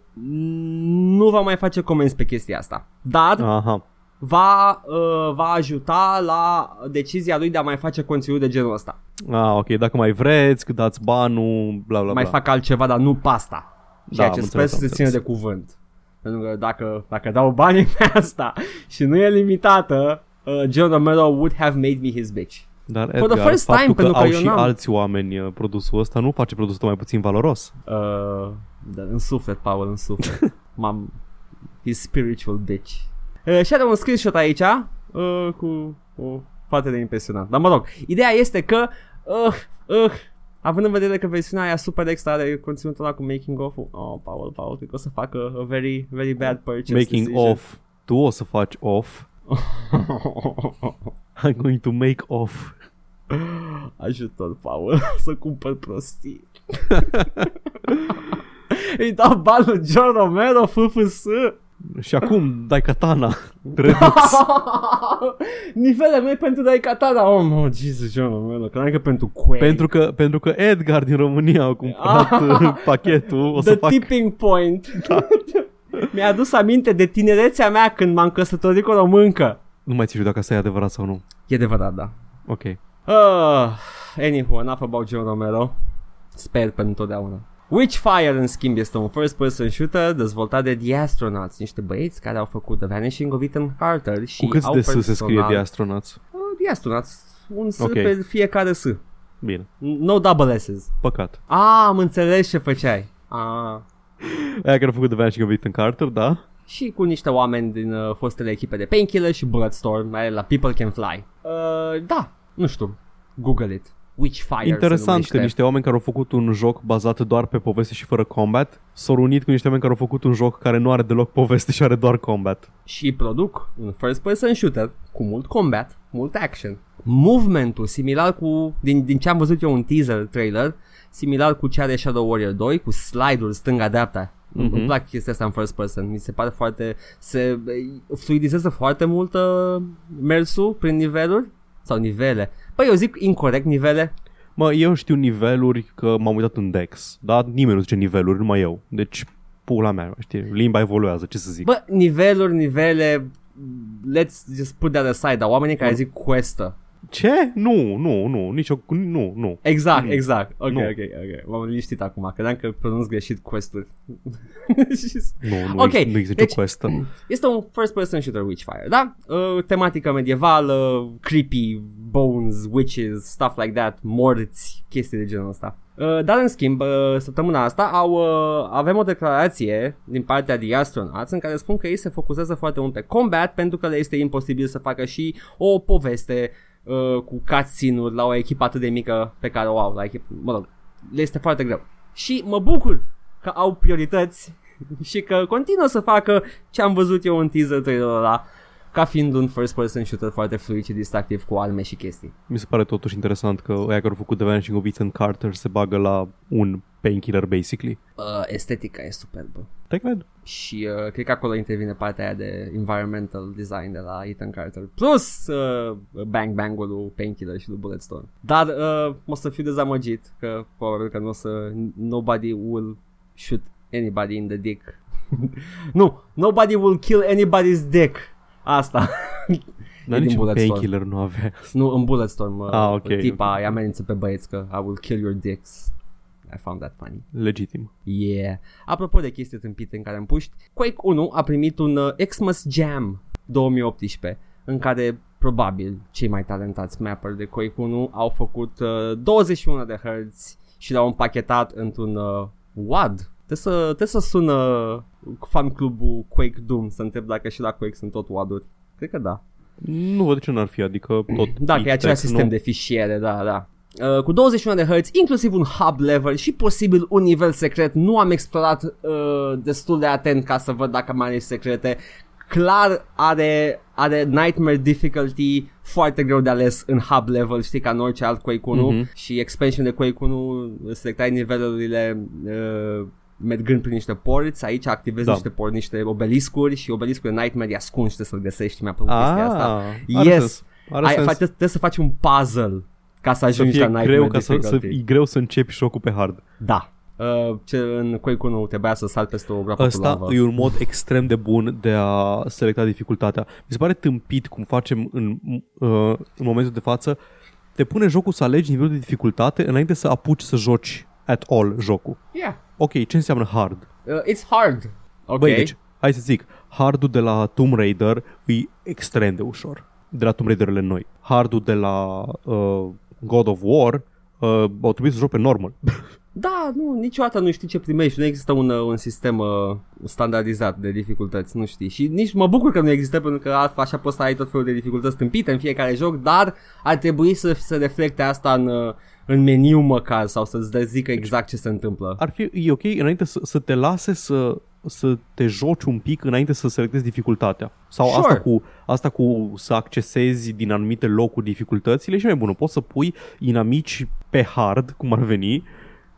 S1: nu va mai face comenzi pe chestia asta. Dar
S2: Aha.
S1: Va, uh, va ajuta la decizia lui de a mai face conținut de genul ăsta.
S2: Ah, ok, dacă mai vreți, că dați banul, bla bla
S1: mai
S2: bla.
S1: fac altceva, dar nu pasta. Ceea
S2: Da,
S1: ce
S2: am
S1: sper
S2: înțeles,
S1: să
S2: am
S1: se țină de
S2: înțeles.
S1: cuvânt. Pentru că dacă, dacă dau banii pe asta și nu e limitată, uh, John Romero would have made me his bitch.
S2: Dar
S1: For the
S2: Edgar,
S1: first
S2: faptul
S1: time,
S2: că
S1: pentru că
S2: au
S1: eu
S2: și
S1: n-am-
S2: alți oameni uh, produsul ăsta nu face produsul ăsta mai puțin valoros.
S1: Uh, dar în suflet, Paul, în suflet. M-am... His spiritual bitch. Uh, și are un screenshot aici uh, cu o foarte de impresionant. Dar mă rog, ideea este că uh, uh, având în vedere că versiunea aia super extra are conținutul ăla cu making of Oh, Paul, Paul, cred că o să facă a very, very bad purchase
S2: Making
S1: decision.
S2: off. Tu o să faci off. I'm going to make off.
S1: Ajutor, Paul, să cumpăr prostii. Îi dau banul John Romero, FFS.
S2: Și acum dai katana. Redux.
S1: Nivele noi pentru dai katana. Oh, no, Jesus, John Romero. Credeam că pentru Quake.
S2: pentru, că, pentru că Edgar din România a cumpărat uh, pachetul. O să
S1: The
S2: fac...
S1: tipping point. Mi-a adus aminte de tinerețea mea când m-am căsătorit cu o româncă.
S2: Nu mai ții dacă asta e adevărat sau nu.
S1: E adevărat, da.
S2: Ok.
S1: Uh, anywho, enough about John Romero. Sper pentru întotdeauna. Witchfire, în schimb, este un first-person shooter dezvoltat de The Astronauts, niște băieți care au făcut The Vanishing of Ethan Carter și
S2: Cu câți
S1: au
S2: de S se scrie
S1: personal-
S2: de astronauts?
S1: Uh, The Astronauts, un S
S2: Ok.
S1: pe fiecare S.
S2: Bine.
S1: No double S's.
S2: Păcat.
S1: Ah, am înțeles ce făceai. Ah.
S2: Aia care a făcut The Vanishing of Ethan Carter, da?
S1: Și cu niște oameni din uh, fostele echipe de Painkiller și Bulletstorm, mai la People Can Fly. Uh, da, nu știu. Google it. Witchfire se
S2: Interesant
S1: numește.
S2: că niște oameni care au făcut un joc bazat doar pe poveste și fără combat s-au unit cu niște oameni care au făcut un joc care nu are deloc poveste și are doar combat.
S1: și produc un first person shooter cu mult combat, mult action. Movementul similar cu din, din ce am văzut eu un teaser trailer, similar cu ce are Shadow Warrior 2 cu slide-uri stânga-dreapta. Mm-hmm. Îmi plac chestia asta în first person. Mi se pare foarte se fluidizează foarte mult uh, mersul prin niveluri sau nivele. Păi eu zic incorrect nivele.
S2: Mă, eu știu niveluri că m-am uitat în Dex, dar nimeni nu zice niveluri, numai eu. Deci, pula mea, știi, limba evoluează, ce să zic.
S1: Bă, niveluri, nivele Let's just put that aside Dar oamenii care zic questă
S2: Ce? Nu, nu, nu, nici o, nu, nu.
S1: Exact,
S2: Nu.
S1: exact. Ok,
S2: Nu.
S1: ok, ok. M-am liniștit acum. Credeam că pronunț greșit quest-uri.
S2: Nu, nu,
S1: Ok,
S2: okay, nu există
S1: deci-
S2: deci... quest
S1: este un first-person shooter Witchfire, da? Uh, tematică medievală, creepy, bones, witches, stuff like that, morți, chestii de genul ăsta. Uh, dar în schimb, uh, săptămâna asta au, uh, avem o declarație din partea de Astronauts în care spun că ei se focusează foarte mult pe combat pentru că le este imposibil să facă și o poveste uh, cu cutscene-uri la o echipă atât de mică pe care o au. La echipă, mă rog, le este foarte greu. Și mă bucur că au priorități și că continuă să facă ce am văzut eu în teaser trailerul ăla ca fiind un first person shooter foarte fluid și distractiv cu arme și chestii.
S2: Mi se pare totuși interesant că aia care au făcut The Vanishing of Ethan Carter se bagă la un painkiller, basically.
S1: Uh, estetica e superbă.
S2: Te cred.
S1: Și uh, cred că acolo intervine partea aia de environmental design de la Ethan Carter. Plus uh, Bang Bang-ul lui Painkiller și lui Bulletstorm. Dar uh, o să fiu dezamăgit că probabil că nu o să... Nobody will shoot anybody in the dick. nu, nobody will kill anybody's dick. Asta.
S2: Dar
S1: E din
S2: nici un
S1: Bulletstorm.
S2: painkiller nu avea.
S1: Nu, în Bulletstorm uh,
S2: Ah, ok,
S1: tipa
S2: ok.
S1: îi amenință pe băieți că I will kill your dicks. I found that funny.
S2: Legitim.
S1: Yeah. Apropo de chestii tâmpite în care îmi puști, Quake 1 a primit un uh, Xmas Jam 2018 în care probabil cei mai talentați mapper de Quake 1 au făcut uh, 21 de Hz și l-au împachetat într-un uh, WAD. Trebuie să, trebuie să sună fan clubul Quake Doom să întreb dacă și la Quake sunt tot WAD-uri. Cred că da.
S2: Nu văd de ce n-ar fi, adică tot
S1: Da, că e
S2: X-Tech,
S1: același sistem
S2: nu?
S1: de fișiere, da, da. Uh, cu 21 de Hz, inclusiv un hub level și posibil un nivel secret. Nu am explorat uh, destul de atent ca să văd dacă mai are secrete. Clar are, are Nightmare difficulty foarte greu de ales în hub level, știi, ca în orice alt Quake 1
S2: Mhm.
S1: și expansion de Quake 1 selectai nivelurile uh, mergând prin niște porți, aici activezi
S2: Da.
S1: niște porți, niște obeliscuri și obeliscul de Nightmare e ascuns și trebuie să-l găsești, mi-a plăcut chestia asta.
S2: Ah, are
S1: Yes.
S2: sens. Are
S1: Ai,
S2: sens.
S1: faci, trebuie să faci un puzzle ca să
S2: să
S1: ajungi
S2: fie
S1: la Nightmare
S2: greu, ca să, să
S1: difficulty.
S2: e greu să începi jocul pe hard.
S1: Da. Uh, ce în Quake 1 trebuia să sal peste o groapă cu
S2: Ăsta
S1: lavă.
S2: e un mod extrem de bun de a selecta dificultatea. Mi se pare tâmpit cum facem în, uh, în momentul de față. Te pune jocul să alegi nivelul de dificultate înainte să apuci să joci at all jocul.
S1: Yeah.
S2: Ok, ce înseamnă hard?
S1: Uh, it's hard. Ok.
S2: Băi, deci, hai să zic, hardul de la Tomb Raider e extrem de ușor. De la Tomb Raider-urile noi. Hardul de la uh, God of War uh, au trebuit să joc pe normal.
S1: Da, nu, niciodată nu știi ce primești. Nu există un, uh, un sistem uh, standardizat de dificultăți, nu știi. Și nici mă bucur că nu există, pentru că a- așa poți să ai tot felul de dificultăți tâmpite în fiecare joc, dar ar trebui să se reflecte asta în, uh, în meniu măcar sau să-ți dă- zică exact ce se întâmplă.
S2: Ar fi e ok înainte să, să te lase să, să te joci un pic înainte să selectezi dificultatea. Sau
S1: Sure.
S2: asta, cu, asta cu să accesezi din anumite locuri dificultățile și mai bună. Poți să pui inamici pe hard, cum ar veni,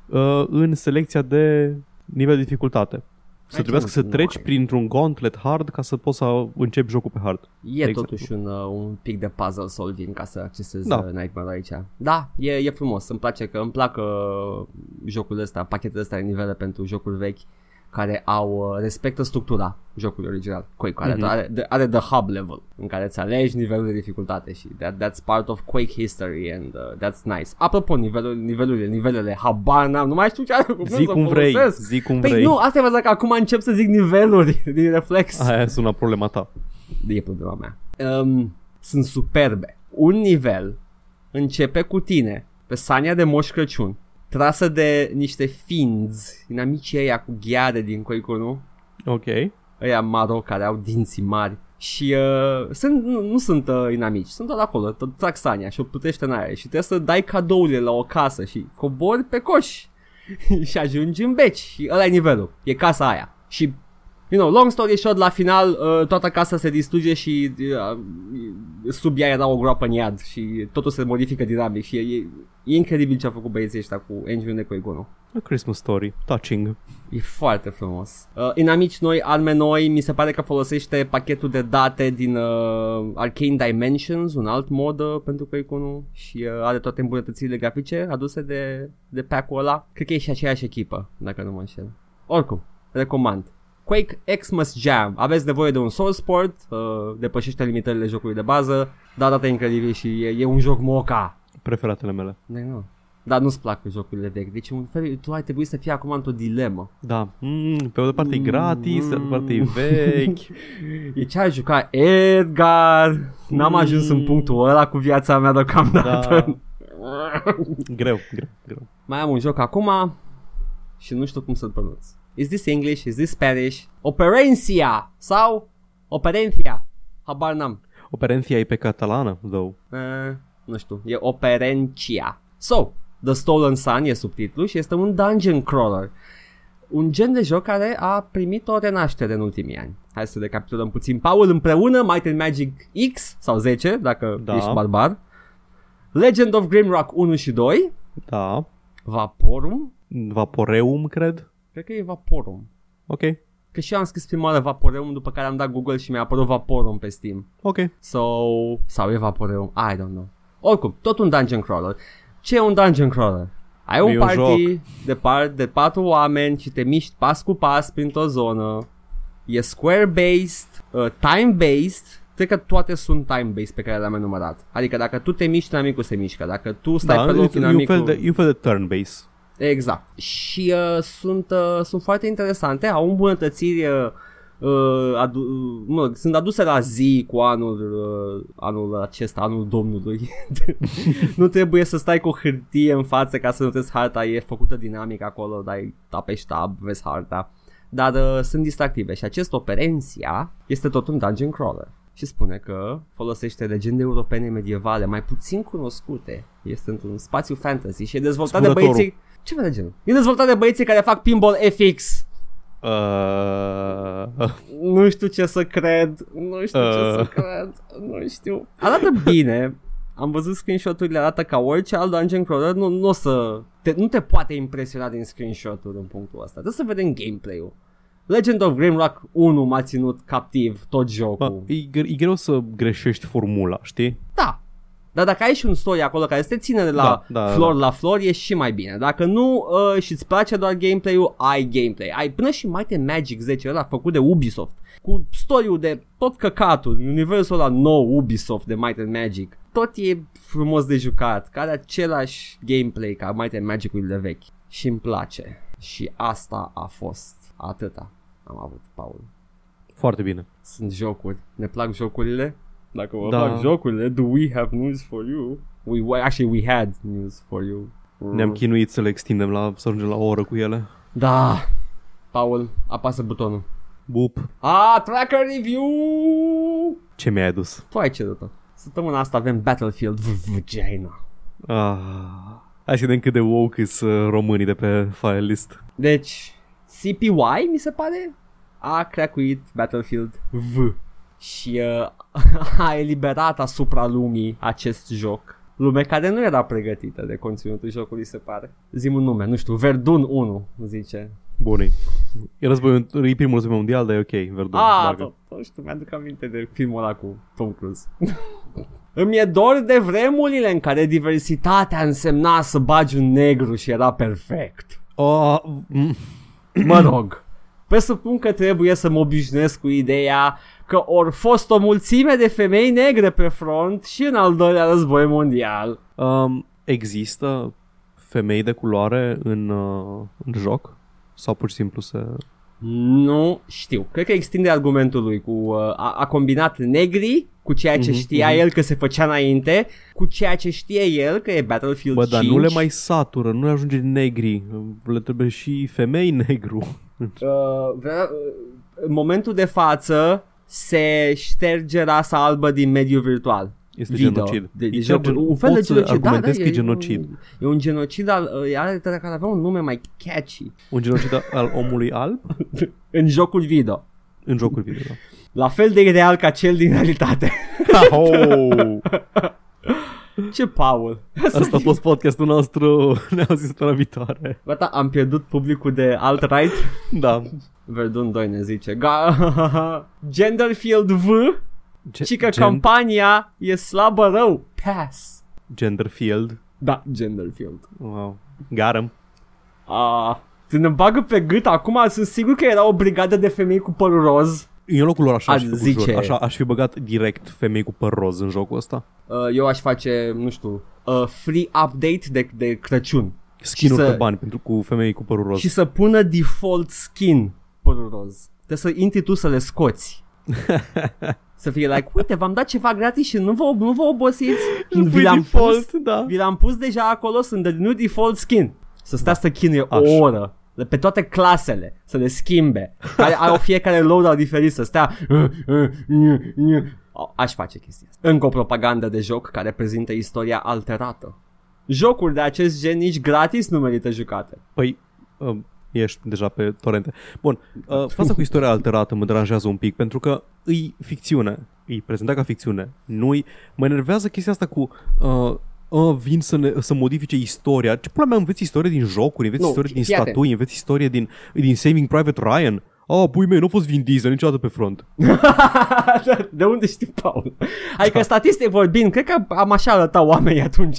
S2: uh, în selecția de nivel de dificultate. Să
S1: Aici
S2: trebuiască
S1: nu-
S2: să
S1: nu
S2: treci
S1: ai.
S2: printr-un gauntlet hard ca să poți să începi jocul pe hard.
S1: E
S2: Exact.
S1: totuși un, uh, un pic de puzzle solving ca să accesezi
S2: Da.
S1: da. Nightmare aici. Da, e, e frumos. Îmi place că îmi plac uh, jocul ăsta, pachetele astea de nivele pentru jocuri vechi care au uh, respectă structura jocului original. Quake care
S2: Mhm.
S1: are, de, are the hub level în care îți alegi nivelul de dificultate și that, that's part of Quake history and uh, that's nice. Apropo, nivelul, nivelurile, nivelele, habar n-am, nu mai știu ce are cuvânt
S2: Zi
S1: să
S2: cum vrei,
S1: folosesc.
S2: zi cum
S1: Păi
S2: vrei.
S1: nu, asta e văzut că acum încep să zic niveluri din reflex.
S2: Aia sună problema ta.
S1: E problema mea. Um, sunt superbe. Un nivel începe cu tine pe sania de Moș Crăciun, trasă de niște finzi, inamicii ăia cu gheare din Quake 1,
S2: Ok.
S1: ăia maro care au dinții mari. Și uh, sunt, nu, nu sunt uh, inamici, sunt doar acolo, tot trag sania și o plutește în aer și trebuie să dai cadourile la o casă și cobori pe coș și ajungi în beci și ăla e nivelul, e casa aia. Și You know, long story short, la final uh, toată casa se distruge și uh, sub ea era o groapă în iad și totul se modifică dinamic și e, e, e incredibil ce a făcut băieții ăștia cu engine de Quake 1.
S2: A Christmas story. Touching.
S1: E foarte frumos. Uh, inamici noi, arme noi, mi se pare că folosește pachetul de date din uh, Arcane Dimensions, un alt mod uh, pentru Quake 1 și uh, are toate îmbunătățirile grafice aduse de, de pack-ul ăla. Cred că e și aceeași echipă, dacă nu mă înșel. Oricum, recomand. Quake Xmas Jam. Aveți nevoie de un source port, uh, depășește limitările jocului de bază, dar data e incredibil și e, e un joc moca.
S2: Preferatele mele.
S1: Da, nu. Dar nu-ți plac jocurile vechi, deci un fel, tu ai trebuit să fii acum într-o dilemă.
S2: Da. Mm, pe o parte e gratis, pe o parte e vechi.
S1: E ce ai jucat Edgar N-am
S2: Mm.
S1: ajuns în punctul ăla cu viața mea deocamdată
S2: Da. greu, greu, greu.
S1: Mai am un joc acum Și nu știu cum să-l pronunț Is this English? Is this Spanish? Operencia Sau Operencia Habar n-am
S2: Operenția e pe catalană, though.
S1: uh, Nu știu E Operencia So The Stolen Sun e subtitlu și este un dungeon crawler un gen de joc care a primit o renaștere în ultimii ani. Hai să recapitulăm puțin. Paul împreună, Might and Magic X sau 10, dacă
S2: Da.
S1: ești barbar. Legend of Grimrock 1 și 2.
S2: Da.
S1: Vaporum.
S2: Vaporeum, cred.
S1: Cred că e Vaporum.
S2: Ok.
S1: Că și eu am scris prima oară Vaporeum, după care am dat Google și mi-a apărut Vaporum pe Steam.
S2: Ok.
S1: So, sau e Vaporeum, I don't know. Oricum, tot un dungeon crawler. Ce e un dungeon crawler? Ai un
S2: E un
S1: party de, par, de patru oameni și te miști pas cu pas printr-o zonă. E square-based, uh, time-based. Cred că toate sunt time-based pe care le-am enumerat. Adică dacă tu te miști, inamicul se mișcă. Dacă tu stai
S2: Da,
S1: pe
S2: e,
S1: loc,
S2: e, un
S1: inamicul...
S2: fel de, e un fel de turn base.
S1: Exact. Și uh, sunt, uh, sunt foarte interesante, au îmbunătățiri uh, uh, adu- mă, sunt aduse la zi cu anul, uh, anul acesta, anul Domnului. nu trebuie să stai cu o hârtie în față ca să notezi harta, e făcută dinamic acolo, dai apeși tab, vezi harta. Dar uh, sunt distractive și acest Operensia este tot un dungeon crawler și spune că folosește legende europene medievale mai puțin cunoscute. Este într-un spațiu fantasy și e dezvoltat de
S2: Spurătorul.
S1: băieții... Ce de genul? E dezvoltat de băieții care fac Pinball FX.
S2: Uh,
S1: Nu știu ce să cred. Nu știu ce
S2: Uh.
S1: să cred. Nu știu. Arată bine. Am văzut screenshot-urile, arată ca orice alt dungeon crawler, nu, nu o să... Te, nu te poate impresiona din screenshot-uri în punctul ăsta. Trebuie să vedem gameplay-ul. Legend of Grimrock 1 m-a ținut captiv tot jocul.
S2: bă, e, gre- e greu să greșești formula, știi?
S1: Da. Dar dacă ai și un story acolo care să te ține de la
S2: Da, da,
S1: flor
S2: da.
S1: la flor, e și mai bine. Dacă nu uh, și îți place doar gameplay-ul, ai gameplay. Ai până și Might and Magic 10 ăla făcut de Ubisoft. Cu story de tot căcatul, universul ăla nou Ubisoft de Might and Magic. Tot e frumos de jucat, care același gameplay ca Might and Magic-urile vechi. Și îmi place. Și asta a fost atâta am avut, Paul.
S2: Foarte bine.
S1: Sunt jocuri. Ne plac jocurile? Dacă vă
S2: Da.
S1: plac jocurile, do we have news for you? We, we actually we had news for you.
S2: Ne-am chinuit să le extindem la, să ajungem la o oră cu ele.
S1: Da. Paul, apasă butonul.
S2: Bup.
S1: Ah, tracker review!
S2: Ce mi-ai adus?
S1: Tu ai cerut-o. Săptămâna asta avem Battlefield Vagina.
S2: Ah. Hai să vedem cât de woke sunt uh, românii de pe file list.
S1: Deci, CPY, mi se pare, a creacuit Battlefield V și uh, a eliberat asupra lumii acest joc. Lume care nu era pregătită de conținutul jocului, se pare. Zim un nume, nu știu, Verdun 1, zice.
S2: Bunii. E, război, e primul război mondial, dar e ok, verdun.
S1: Ah,
S2: bagă.
S1: tot, nu știu, mi-aduc aminte de filmul ăla cu Tom Cruise. Îmi e dor de vremurile în care diversitatea însemna să bagi un negru și era perfect.
S2: Oh, mm,
S1: Mă rog, presupun că trebuie să mă obișnuiesc cu ideea că ori fost o mulțime de femei negre pe front și în al doilea război mondial.
S2: um, există femei de culoare în, uh, în joc? Sau pur și simplu se...
S1: Nu știu. Cred că extinde argumentul lui cu uh, a, a combinat negri cu ceea ce
S2: Mhm,
S1: știa
S2: mhm.
S1: el că se făcea înainte, cu ceea ce știe el că e Battlefield
S2: Bă,
S1: 5.
S2: dar nu le mai satură, nu le ajunge negri. Le trebuie și femei negru.
S1: Uh, vrea, uh, în momentul de față se șterge rasa albă din mediul virtual.
S2: Este
S1: Video.
S2: genocid.
S1: De, de
S2: E
S1: jocul,
S2: gen-
S1: un fel de
S2: pot să
S1: genocid. Da, da,
S2: argumentez că e
S1: e,
S2: genocid.
S1: Un, e un genocid al, uh, are, care avea un nume mai catchy
S2: Un genocid al omului alb
S1: în jocul video.
S2: în jocuri video.
S1: La fel de ideal ca cel din realitate.
S2: Oh!
S1: Ce Paul?
S2: Asta a fost podcastul nostru. Ne auzim săptămâna viitoare.
S1: Gata, am pierdut publicul de alt-right.
S2: Da.
S1: Verdun 2 ne zice. Ga- Genderfield V
S2: Ge-
S1: și că
S2: gen-
S1: campania e slabă rău. Pass.
S2: Genderfield.
S1: Da, Genderfield.
S2: Wow. Got him.
S1: Ah, când îmi bagă pe gât, acum sunt sigur că era o brigadă de femei cu părul roz.
S2: Eu în locul lor așa
S1: Aș
S2: aș fi făcut,
S1: zice-
S2: jur. Așa aș fi băgat direct femei cu păr roz în jocul ăsta.
S1: Uh, eu aș face, nu știu, uh, free update de, de Crăciun.
S2: Skin-uri
S1: să-
S2: pe bani pentru cu femei cu părul roz.
S1: Și să pună default skin părul roz. Trebuie să intri tu să le scoți. să fie like, uite, v-am dat ceva gratis și nu vă, nu vă obosiți. Vi l-am, pus,
S2: da.
S1: vi l-am pus deja acolo, sunt de new default skin. Să stea să chinuie o
S2: Așa.
S1: oră pe toate clasele, să le schimbe. Care au fiecare loadout diferit, să stea... Aș face chestia asta. Încă o propagandă de joc care prezintă istoria alterată. Jocuri de acest gen nici gratis nu merită jucate.
S2: Păi, uh, ești deja pe torente. Bun, uh, fața cu istoria alterată mă deranjează un pic pentru că îi ficțiune, îi prezentat ca ficțiune. Nu-i, mă enervează chestia asta cu uh, uh, vin să, ne, să modifice istoria. Ce pula mea înveți istorie din jocuri, înveți
S1: Nu,
S2: istorie din
S1: fii atent.
S2: statui, înveți istorie din, din Saving Private Ryan. Oh, pui mei, nu a fost Vin Diesel niciodată pe front.
S1: de unde știi, Paul? Adică statistic vorbind, cred că am așa arătat oamenii atunci.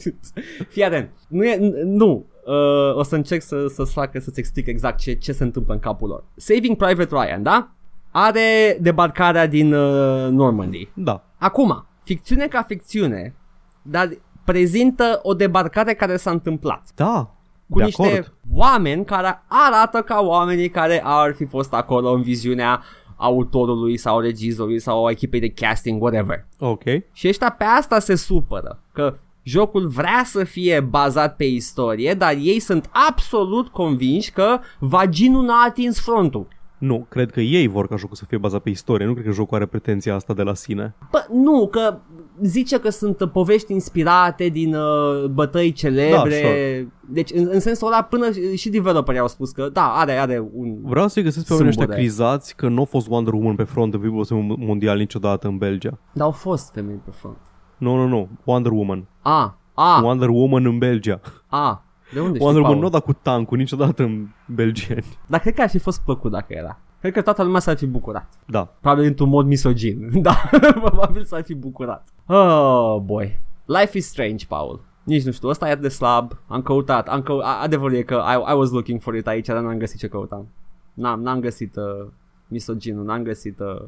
S1: Fii atent. Nu e, n- nu. Uh, o să încerc să, să-ți fac, să-ți explic exact ce, ce se întâmplă în capul lor. Saving Private Ryan, da? Are debarcarea din uh, Normandy.
S2: Da.
S1: Acum, ficțiune ca ficțiune, dar prezintă o debarcare care s-a întâmplat.
S2: Da.
S1: cu
S2: De
S1: niște
S2: acord.
S1: oameni care arată ca oamenii care ar fi fost acolo în viziunea autorului sau regizorului sau a echipei de casting, whatever.
S2: Ok.
S1: Și ăștia pe asta se supără, că jocul vrea să fie bazat pe istorie, dar ei sunt absolut convinși că vaginul n-a atins frontul.
S2: Nu, cred că ei vor ca jocul să fie bazat pe istorie. Nu cred că jocul are pretenția asta de la sine.
S1: Bă, nu, că zice că sunt uh, povești inspirate din uh, bătăi celebre.
S2: Da, sure.
S1: Deci, în, în sensul ăla, până și- și developerii au spus că, da, are, are un...
S2: Vreau să-i găsesc pe oamenii ăștia
S1: Sâmbure.
S2: crizați că nu a fost Wonder Woman pe front în viitorul mondial niciodată în Belgia.
S1: Dar au fost femei pe front.
S2: Nu, nu, nu. Wonder Woman.
S1: A, a,
S2: Wonder Woman în Belgia.
S1: a. De unde știi,
S2: Wonder Woman
S1: Paul?
S2: nu a dat cu tancul niciodată în belgieni.
S1: Dar cred că ar fi fost plăcut dacă era. Cred că toată lumea s-ar fi bucurat.
S2: Da.
S1: Probabil într-un mod misogin. Da, probabil s-ar fi bucurat. Oh, boy. Life is strange, Paul. Nici nu știu, ăsta e atât de slab. Am căutat. Am cău- a- adevărul e că I, I was looking for it aici, dar n-am găsit ce căutam. N-am, n-am găsit uh, misoginul, n-am găsit uh,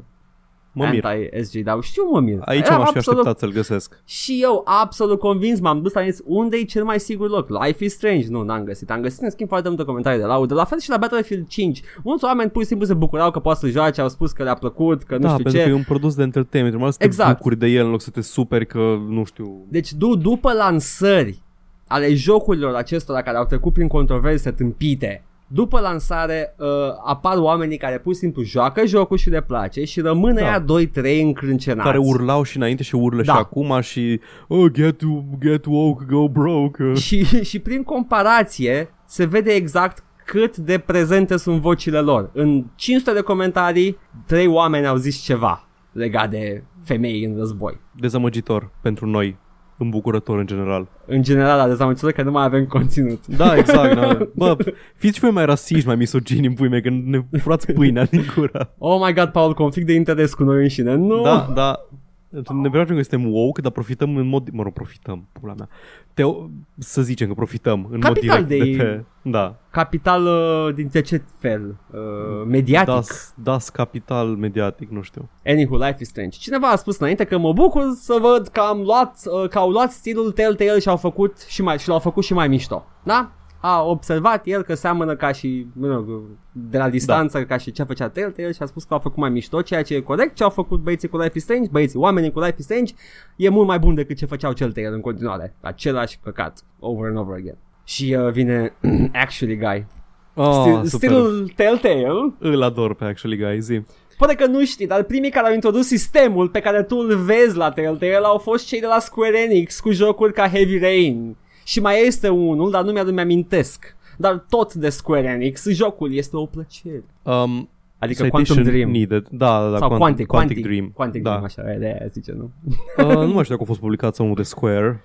S2: Mă mir.
S1: anti-SJW. Știu, mă mir.
S2: Aici
S1: Eram
S2: m-aș fi
S1: absolut-
S2: așteptat să-l găsesc.
S1: Și eu absolut convins m-am dus la zis, unde e cel mai sigur loc? Life is Strange? Nu, n-am găsit. Am găsit în schimb foarte multe comentarii de laudă. La fel și la Battlefield 5. Mulți oameni pur și simplu se bucurau că poate să joace, au spus că le-a plăcut, că nu
S2: da,
S1: știu
S2: pentru
S1: ce.
S2: că e un produs de entertainment. Mai să te
S1: Exact.
S2: bucuri de el în loc să te superi că, nu știu...
S1: Deci du- după lansări ale jocurilor acestora care au trecut prin controverse tâmpite, după lansare uh, apar oamenii care pur și simplu joacă jocul și le place și rămân
S2: Da.
S1: aia 2-3 încrâncenați.
S2: Care urlau și înainte și urlă
S1: Da.
S2: și acum și oh, get, get woke, go broke.
S1: și, și prin comparație se vede exact cât de prezente sunt vocile lor. În 500 de comentarii, trei oameni au zis ceva legat de femei în război.
S2: Dezamăgitor pentru noi, îmbucurător în general.
S1: În general, la dezamăgitor că nu mai avem conținut.
S2: Da, exact. da. Bă, fiți și voi mai rasiști, mai misogini în pui mei, că ne furați pâinea din gură.
S1: Oh my god, Paul, conflict de interes cu noi înșine. Nu!
S2: Da, da. Ne vreau că suntem woke, dar profităm în mod... Mă rog, profităm, pula mea. Teo, să zicem că profităm în
S1: Capital
S2: mod direct
S1: de-
S2: de pe... Da.
S1: Capital uh, din de ce fel? Uh, mediatic?
S2: Das, das capital mediatic, nu știu.
S1: Anywho, Life is Strange. Cineva a spus înainte că mă bucur să văd că am luat, uh, că au luat stilul Telltale și au făcut și mai și l-au făcut și mai mișto. Da? A observat el că seamănă ca și, mă rog, de la distanță da. ca și ce făcea Telltale și a spus că au făcut mai mișto, ceea ce e corect. Ce au făcut băieții cu Life is Strange, băieții, oamenii cu Life is Strange, e mult mai bun decât ce făceau Telltale în continuare. Același căcat, over and over again. Și uh, vine Actually Guy.
S2: Oh,
S1: Stil,
S2: super.
S1: stilul Telltale
S2: Îl ador pe Actually Guy, zi.
S1: Poate că nu știi, dar primii care au introdus sistemul pe care tu îl vezi la Telltale au fost cei de la Square Enix cu jocuri ca Heavy Rain. Și mai este unul, dar nu mi-mi amintesc. Dar tot de Square Enix, jocul este o plăcere.
S2: Um,
S1: Adică
S2: citation
S1: Quantum Dream.
S2: Needed. Da, da, da.
S1: Sau
S2: Quantum,
S1: Quantic,
S2: Quantic, Dream.
S1: Quantic
S2: da.
S1: Dream, așa, e de aia zice, nu?
S2: Uh, nu mai știu dacă a fost publicat sau nu de Square.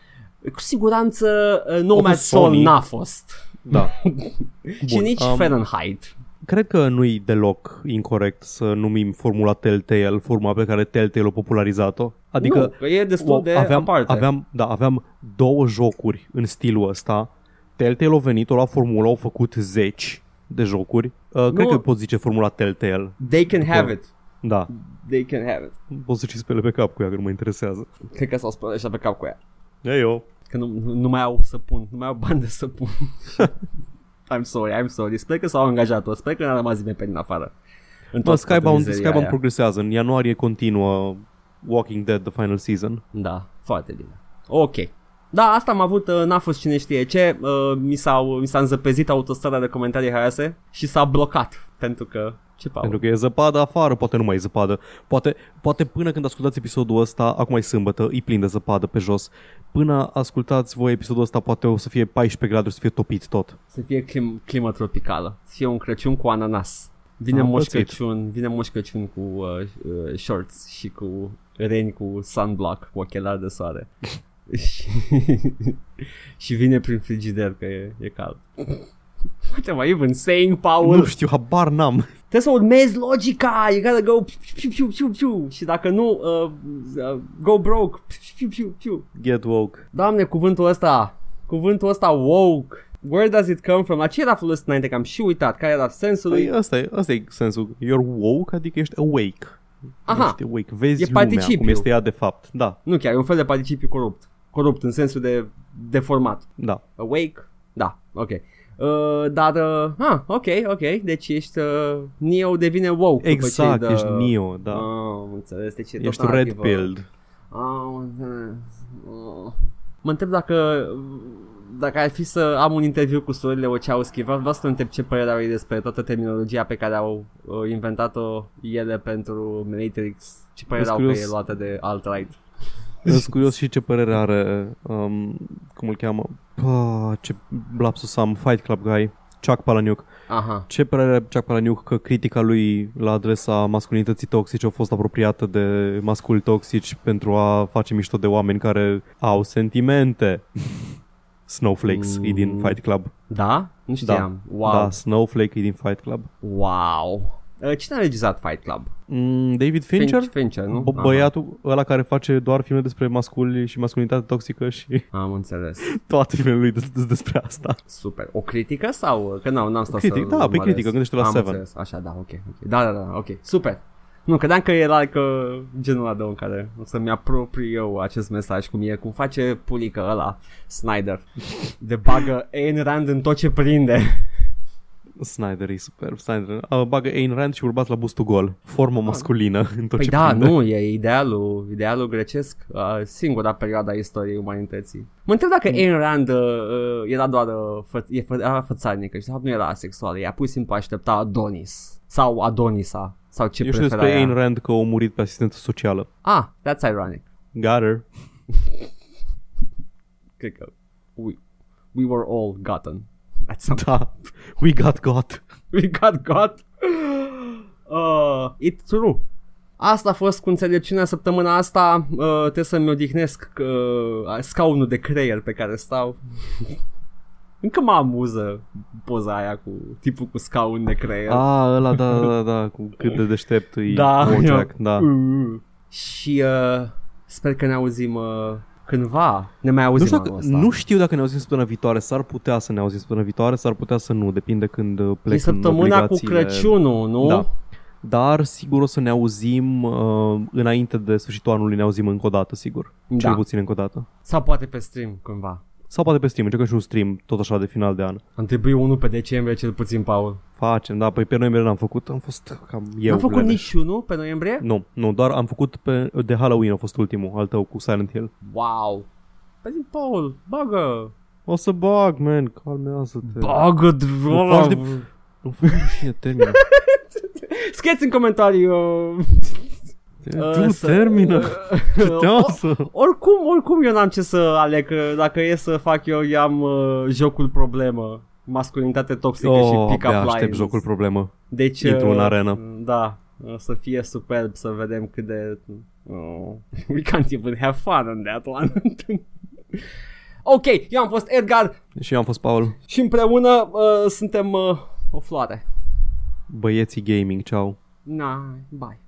S1: Cu siguranță uh, Nomad
S2: fost
S1: Soul
S2: Sony.
S1: n-a fost.
S2: Da.
S1: Și
S2: Bun,
S1: nici
S2: um,
S1: Fahrenheit.
S2: Cred că nu-i deloc incorrect să numim formula Telltale formula pe care Telltale a popularizat-o. Adică
S1: nu, că e destul
S2: o-
S1: de
S2: aveam,
S1: aparte.
S2: aveam, da, aveam două jocuri în stilul ăsta. Telltale a venit, o la formula, au făcut zeci de jocuri. Uh, cred
S1: Nu.
S2: că pot zice formula Telltale.
S1: They can have it.
S2: Da,
S1: They can have it.
S2: pot să și spele pe cap cu ea, că nu mă interesează.
S1: Cred că s-au spălat așa pe cap cu ea.
S2: E eu.
S1: Că nu, nu, nu mai au săpun, nu mai au bani de săpun. I'm sorry, I'm sorry. Sper că s-au angajat-o, sper că n-a rămas nimeni pe din afară. În
S2: Bă,
S1: tot- toată
S2: Skybound,
S1: mizeria
S2: Skybound
S1: aia.
S2: progresează. În ianuarie continuă Walking Dead, The Final Season.
S1: Da, foarte bine. Ok. Da, asta am avut, uh, n-a fost cine știe ce, uh, mi, s-au, mi s-a înzăpezit autostrada de comentarii harase și s-a blocat, pentru că, ce Paul?
S2: Pentru că e zăpadă afară, poate nu mai e zăpadă. Poate, poate până când ascultați episodul ăsta, acum e sâmbătă, e plin de zăpadă pe jos. Până ascultați voi episodul ăsta, poate o să fie 14 grade, o să fie topit tot.
S1: Să fie clim, climă tropicală, să fie un Crăciun cu ananas. Vine
S2: Am
S1: Moș
S2: pățit.
S1: Crăciun, vine Moș Crăciun cu uh, uh, shorts și cu reni cu sunblock, cu ochelari de soare. și, și vine prin frigider că e, e cald. What am I even saying, Paul?
S2: Nu știu, habar n-am.
S1: Trebuie să urmezi logica, you gotta go piu, piu, piu, piu, și dacă nu, uh, uh, go broke, piu, piu, piu.
S2: Get woke.
S1: Doamne, cuvântul ăsta, cuvântul ăsta woke, where does it come from? La ce era folosit înainte, că am și uitat, care era sensul lui?
S2: Păi ăsta e, ăsta e sensul. You're woke, adică ești awake.
S1: Aha.
S2: Ești awake. Vezi
S1: E
S2: lumea
S1: participiu.
S2: cum este ea de fapt. Da,
S1: Nu chiar, e un fel de participiu corupt. Corupt în sensul de deformat.
S2: da.
S1: Awake? Da, ok. Uh, dar, uh, ah, ok, ok, deci ești, uh, Neo devine woke.
S2: Exact,
S1: după ce
S2: ești Neo, da.
S1: Ah, am înțeles, deci e
S2: ești
S1: tot
S2: red
S1: narrativă.
S2: pilled.
S1: Ah, înțeles. Ah. Mă întreb dacă dacă ar fi să am un interviu cu surorile Wachowski, vreau, vreau să întreb ce părere au ei despre toată terminologia pe care au uh, inventat-o ele pentru Matrix. Ce părere
S2: Sunt
S1: au pe
S2: curios.
S1: ei luată de alt-right.
S2: Sunt curios și ce părere are, um, cum îl cheamă, Pă, ce lapsus am, Fight Club guy, Chuck Palahniuk.
S1: Aha.
S2: Ce părere are Chuck Palahniuk că critica lui la adresa masculinității toxice a fost apropiată de masculi toxici pentru a face mișto de oameni care au sentimente? Snowflakes e din
S1: Mm.
S2: Fight Club.
S1: Da? Nu știam. Wow.
S2: Da, Snowflake e din Fight Club.
S1: Wow. Uh, cine a regizat Fight Club?
S2: Mm, David Fincher?
S1: Finch- Fincher, nu?
S2: B- băiatul ăla care face doar filme despre masculi și masculinitate toxică și
S1: Aha. Am înțeles.
S2: toate filmele lui des- des- despre asta.
S1: Super. O critică sau? Că nu, n-am stat
S2: Critic,
S1: să
S2: da, pe
S1: urmăresc.
S2: critică, gândește la
S1: Am
S2: Seven.
S1: înțeles. Așa, da, ok. ok. Da, da, da, ok. Super. Nu, credeam că era că genul ăla de om care o să-mi apropii eu acest mesaj cum e, cum face pulică ăla, Snyder. De bagă Ayn Rand în tot ce prinde.
S2: Snyder e superb. Snyder uh, bagă Ayn Rand și urbați la bustul gol. Formă masculină în tot
S1: Păi
S2: ce
S1: da,
S2: prinde.
S1: nu, e idealul, idealul grecesc, uh, singura perioada istoriei umanității. Mă întreb dacă Ayn Rand uh, uh, era doar uh, fă, e fă, era fățarnică și de fapt nu era asexuală, ea pur și simplu aștepta Adonis sau Adonisa sau ce
S2: Eu știu
S1: prefera
S2: despre
S1: ea.
S2: Ayn Rand că a murit pe asistență socială.
S1: Ah, that's ironic.
S2: Got her.
S1: Cred că we, we were all gotten. That's something.
S2: Da. We got got.
S1: We got got. Uh, it's true. Asta a fost cu înțelepciunea săptămâna asta. Uh, trebuie să-mi odihnesc uh, scaunul de creier pe care stau. Încă mă amuză poza aia cu tipul cu scaun de creier.
S2: Ah, ăla, da, da, da, cu cât de deștept e
S1: Da,
S2: Bojack,
S1: eu-
S2: da.
S1: Uh. Și uh, sper că ne auzim uh, cândva. Ne mai
S2: Nu
S1: auzim
S2: știu,
S1: anul
S2: dacă,
S1: ăsta.
S2: nu știu dacă ne auzim săptămâna viitoare, s-ar putea să ne auzim săptămâna viitoare, s-ar putea să nu, depinde când uh, plec
S1: e săptămâna cu Crăciunul, nu?
S2: Da. Dar sigur o să ne auzim uh, înainte de sfârșitul anului, ne auzim încă o dată, sigur. Cel
S1: Da.
S2: puțin încă o dată.
S1: Sau poate pe stream cândva.
S2: Sau poate pe stream, încercăm și un stream, tot așa de final de an.
S1: Am trebuit unul pe decembrie cel puțin, Paul.
S2: Facem, da, păi pe noiembrie n-am făcut, am fost cam eu.
S1: Am făcut
S2: leneș.
S1: nici unul pe noiembrie?
S2: Nu, nu, doar am făcut pe, de Halloween a fost ultimul, al tău cu Silent Hill.
S1: Wow. Păi zi, Paul, bagă.
S2: O să bag, man, calmează-te.
S1: Bagă,
S2: Nu
S1: drola.
S2: faci de- Nu faci rușine, termină.
S1: Scrieți în comentarii. Uh,
S2: Tu
S1: să-
S2: termină.
S1: uh,
S2: Puteasă.
S1: oricum, oricum eu n-am ce să aleg. că Dacă e să fac eu, eu am uh, jocul problemă. Masculinitate toxică
S2: Oh,
S1: și pick-up
S2: abia
S1: lines.
S2: aștept jocul problemă.
S1: Deci,
S2: Intru
S1: uh,
S2: în arenă.
S1: Da, o să fie superb să vedem cât de... Oh, we can't even have fun on that one. ok, eu am fost Edgar
S2: Și eu am fost Paul.
S1: și împreună uh, suntem uh, o floare.
S2: Băieții gaming, ceau.
S1: Na, bye.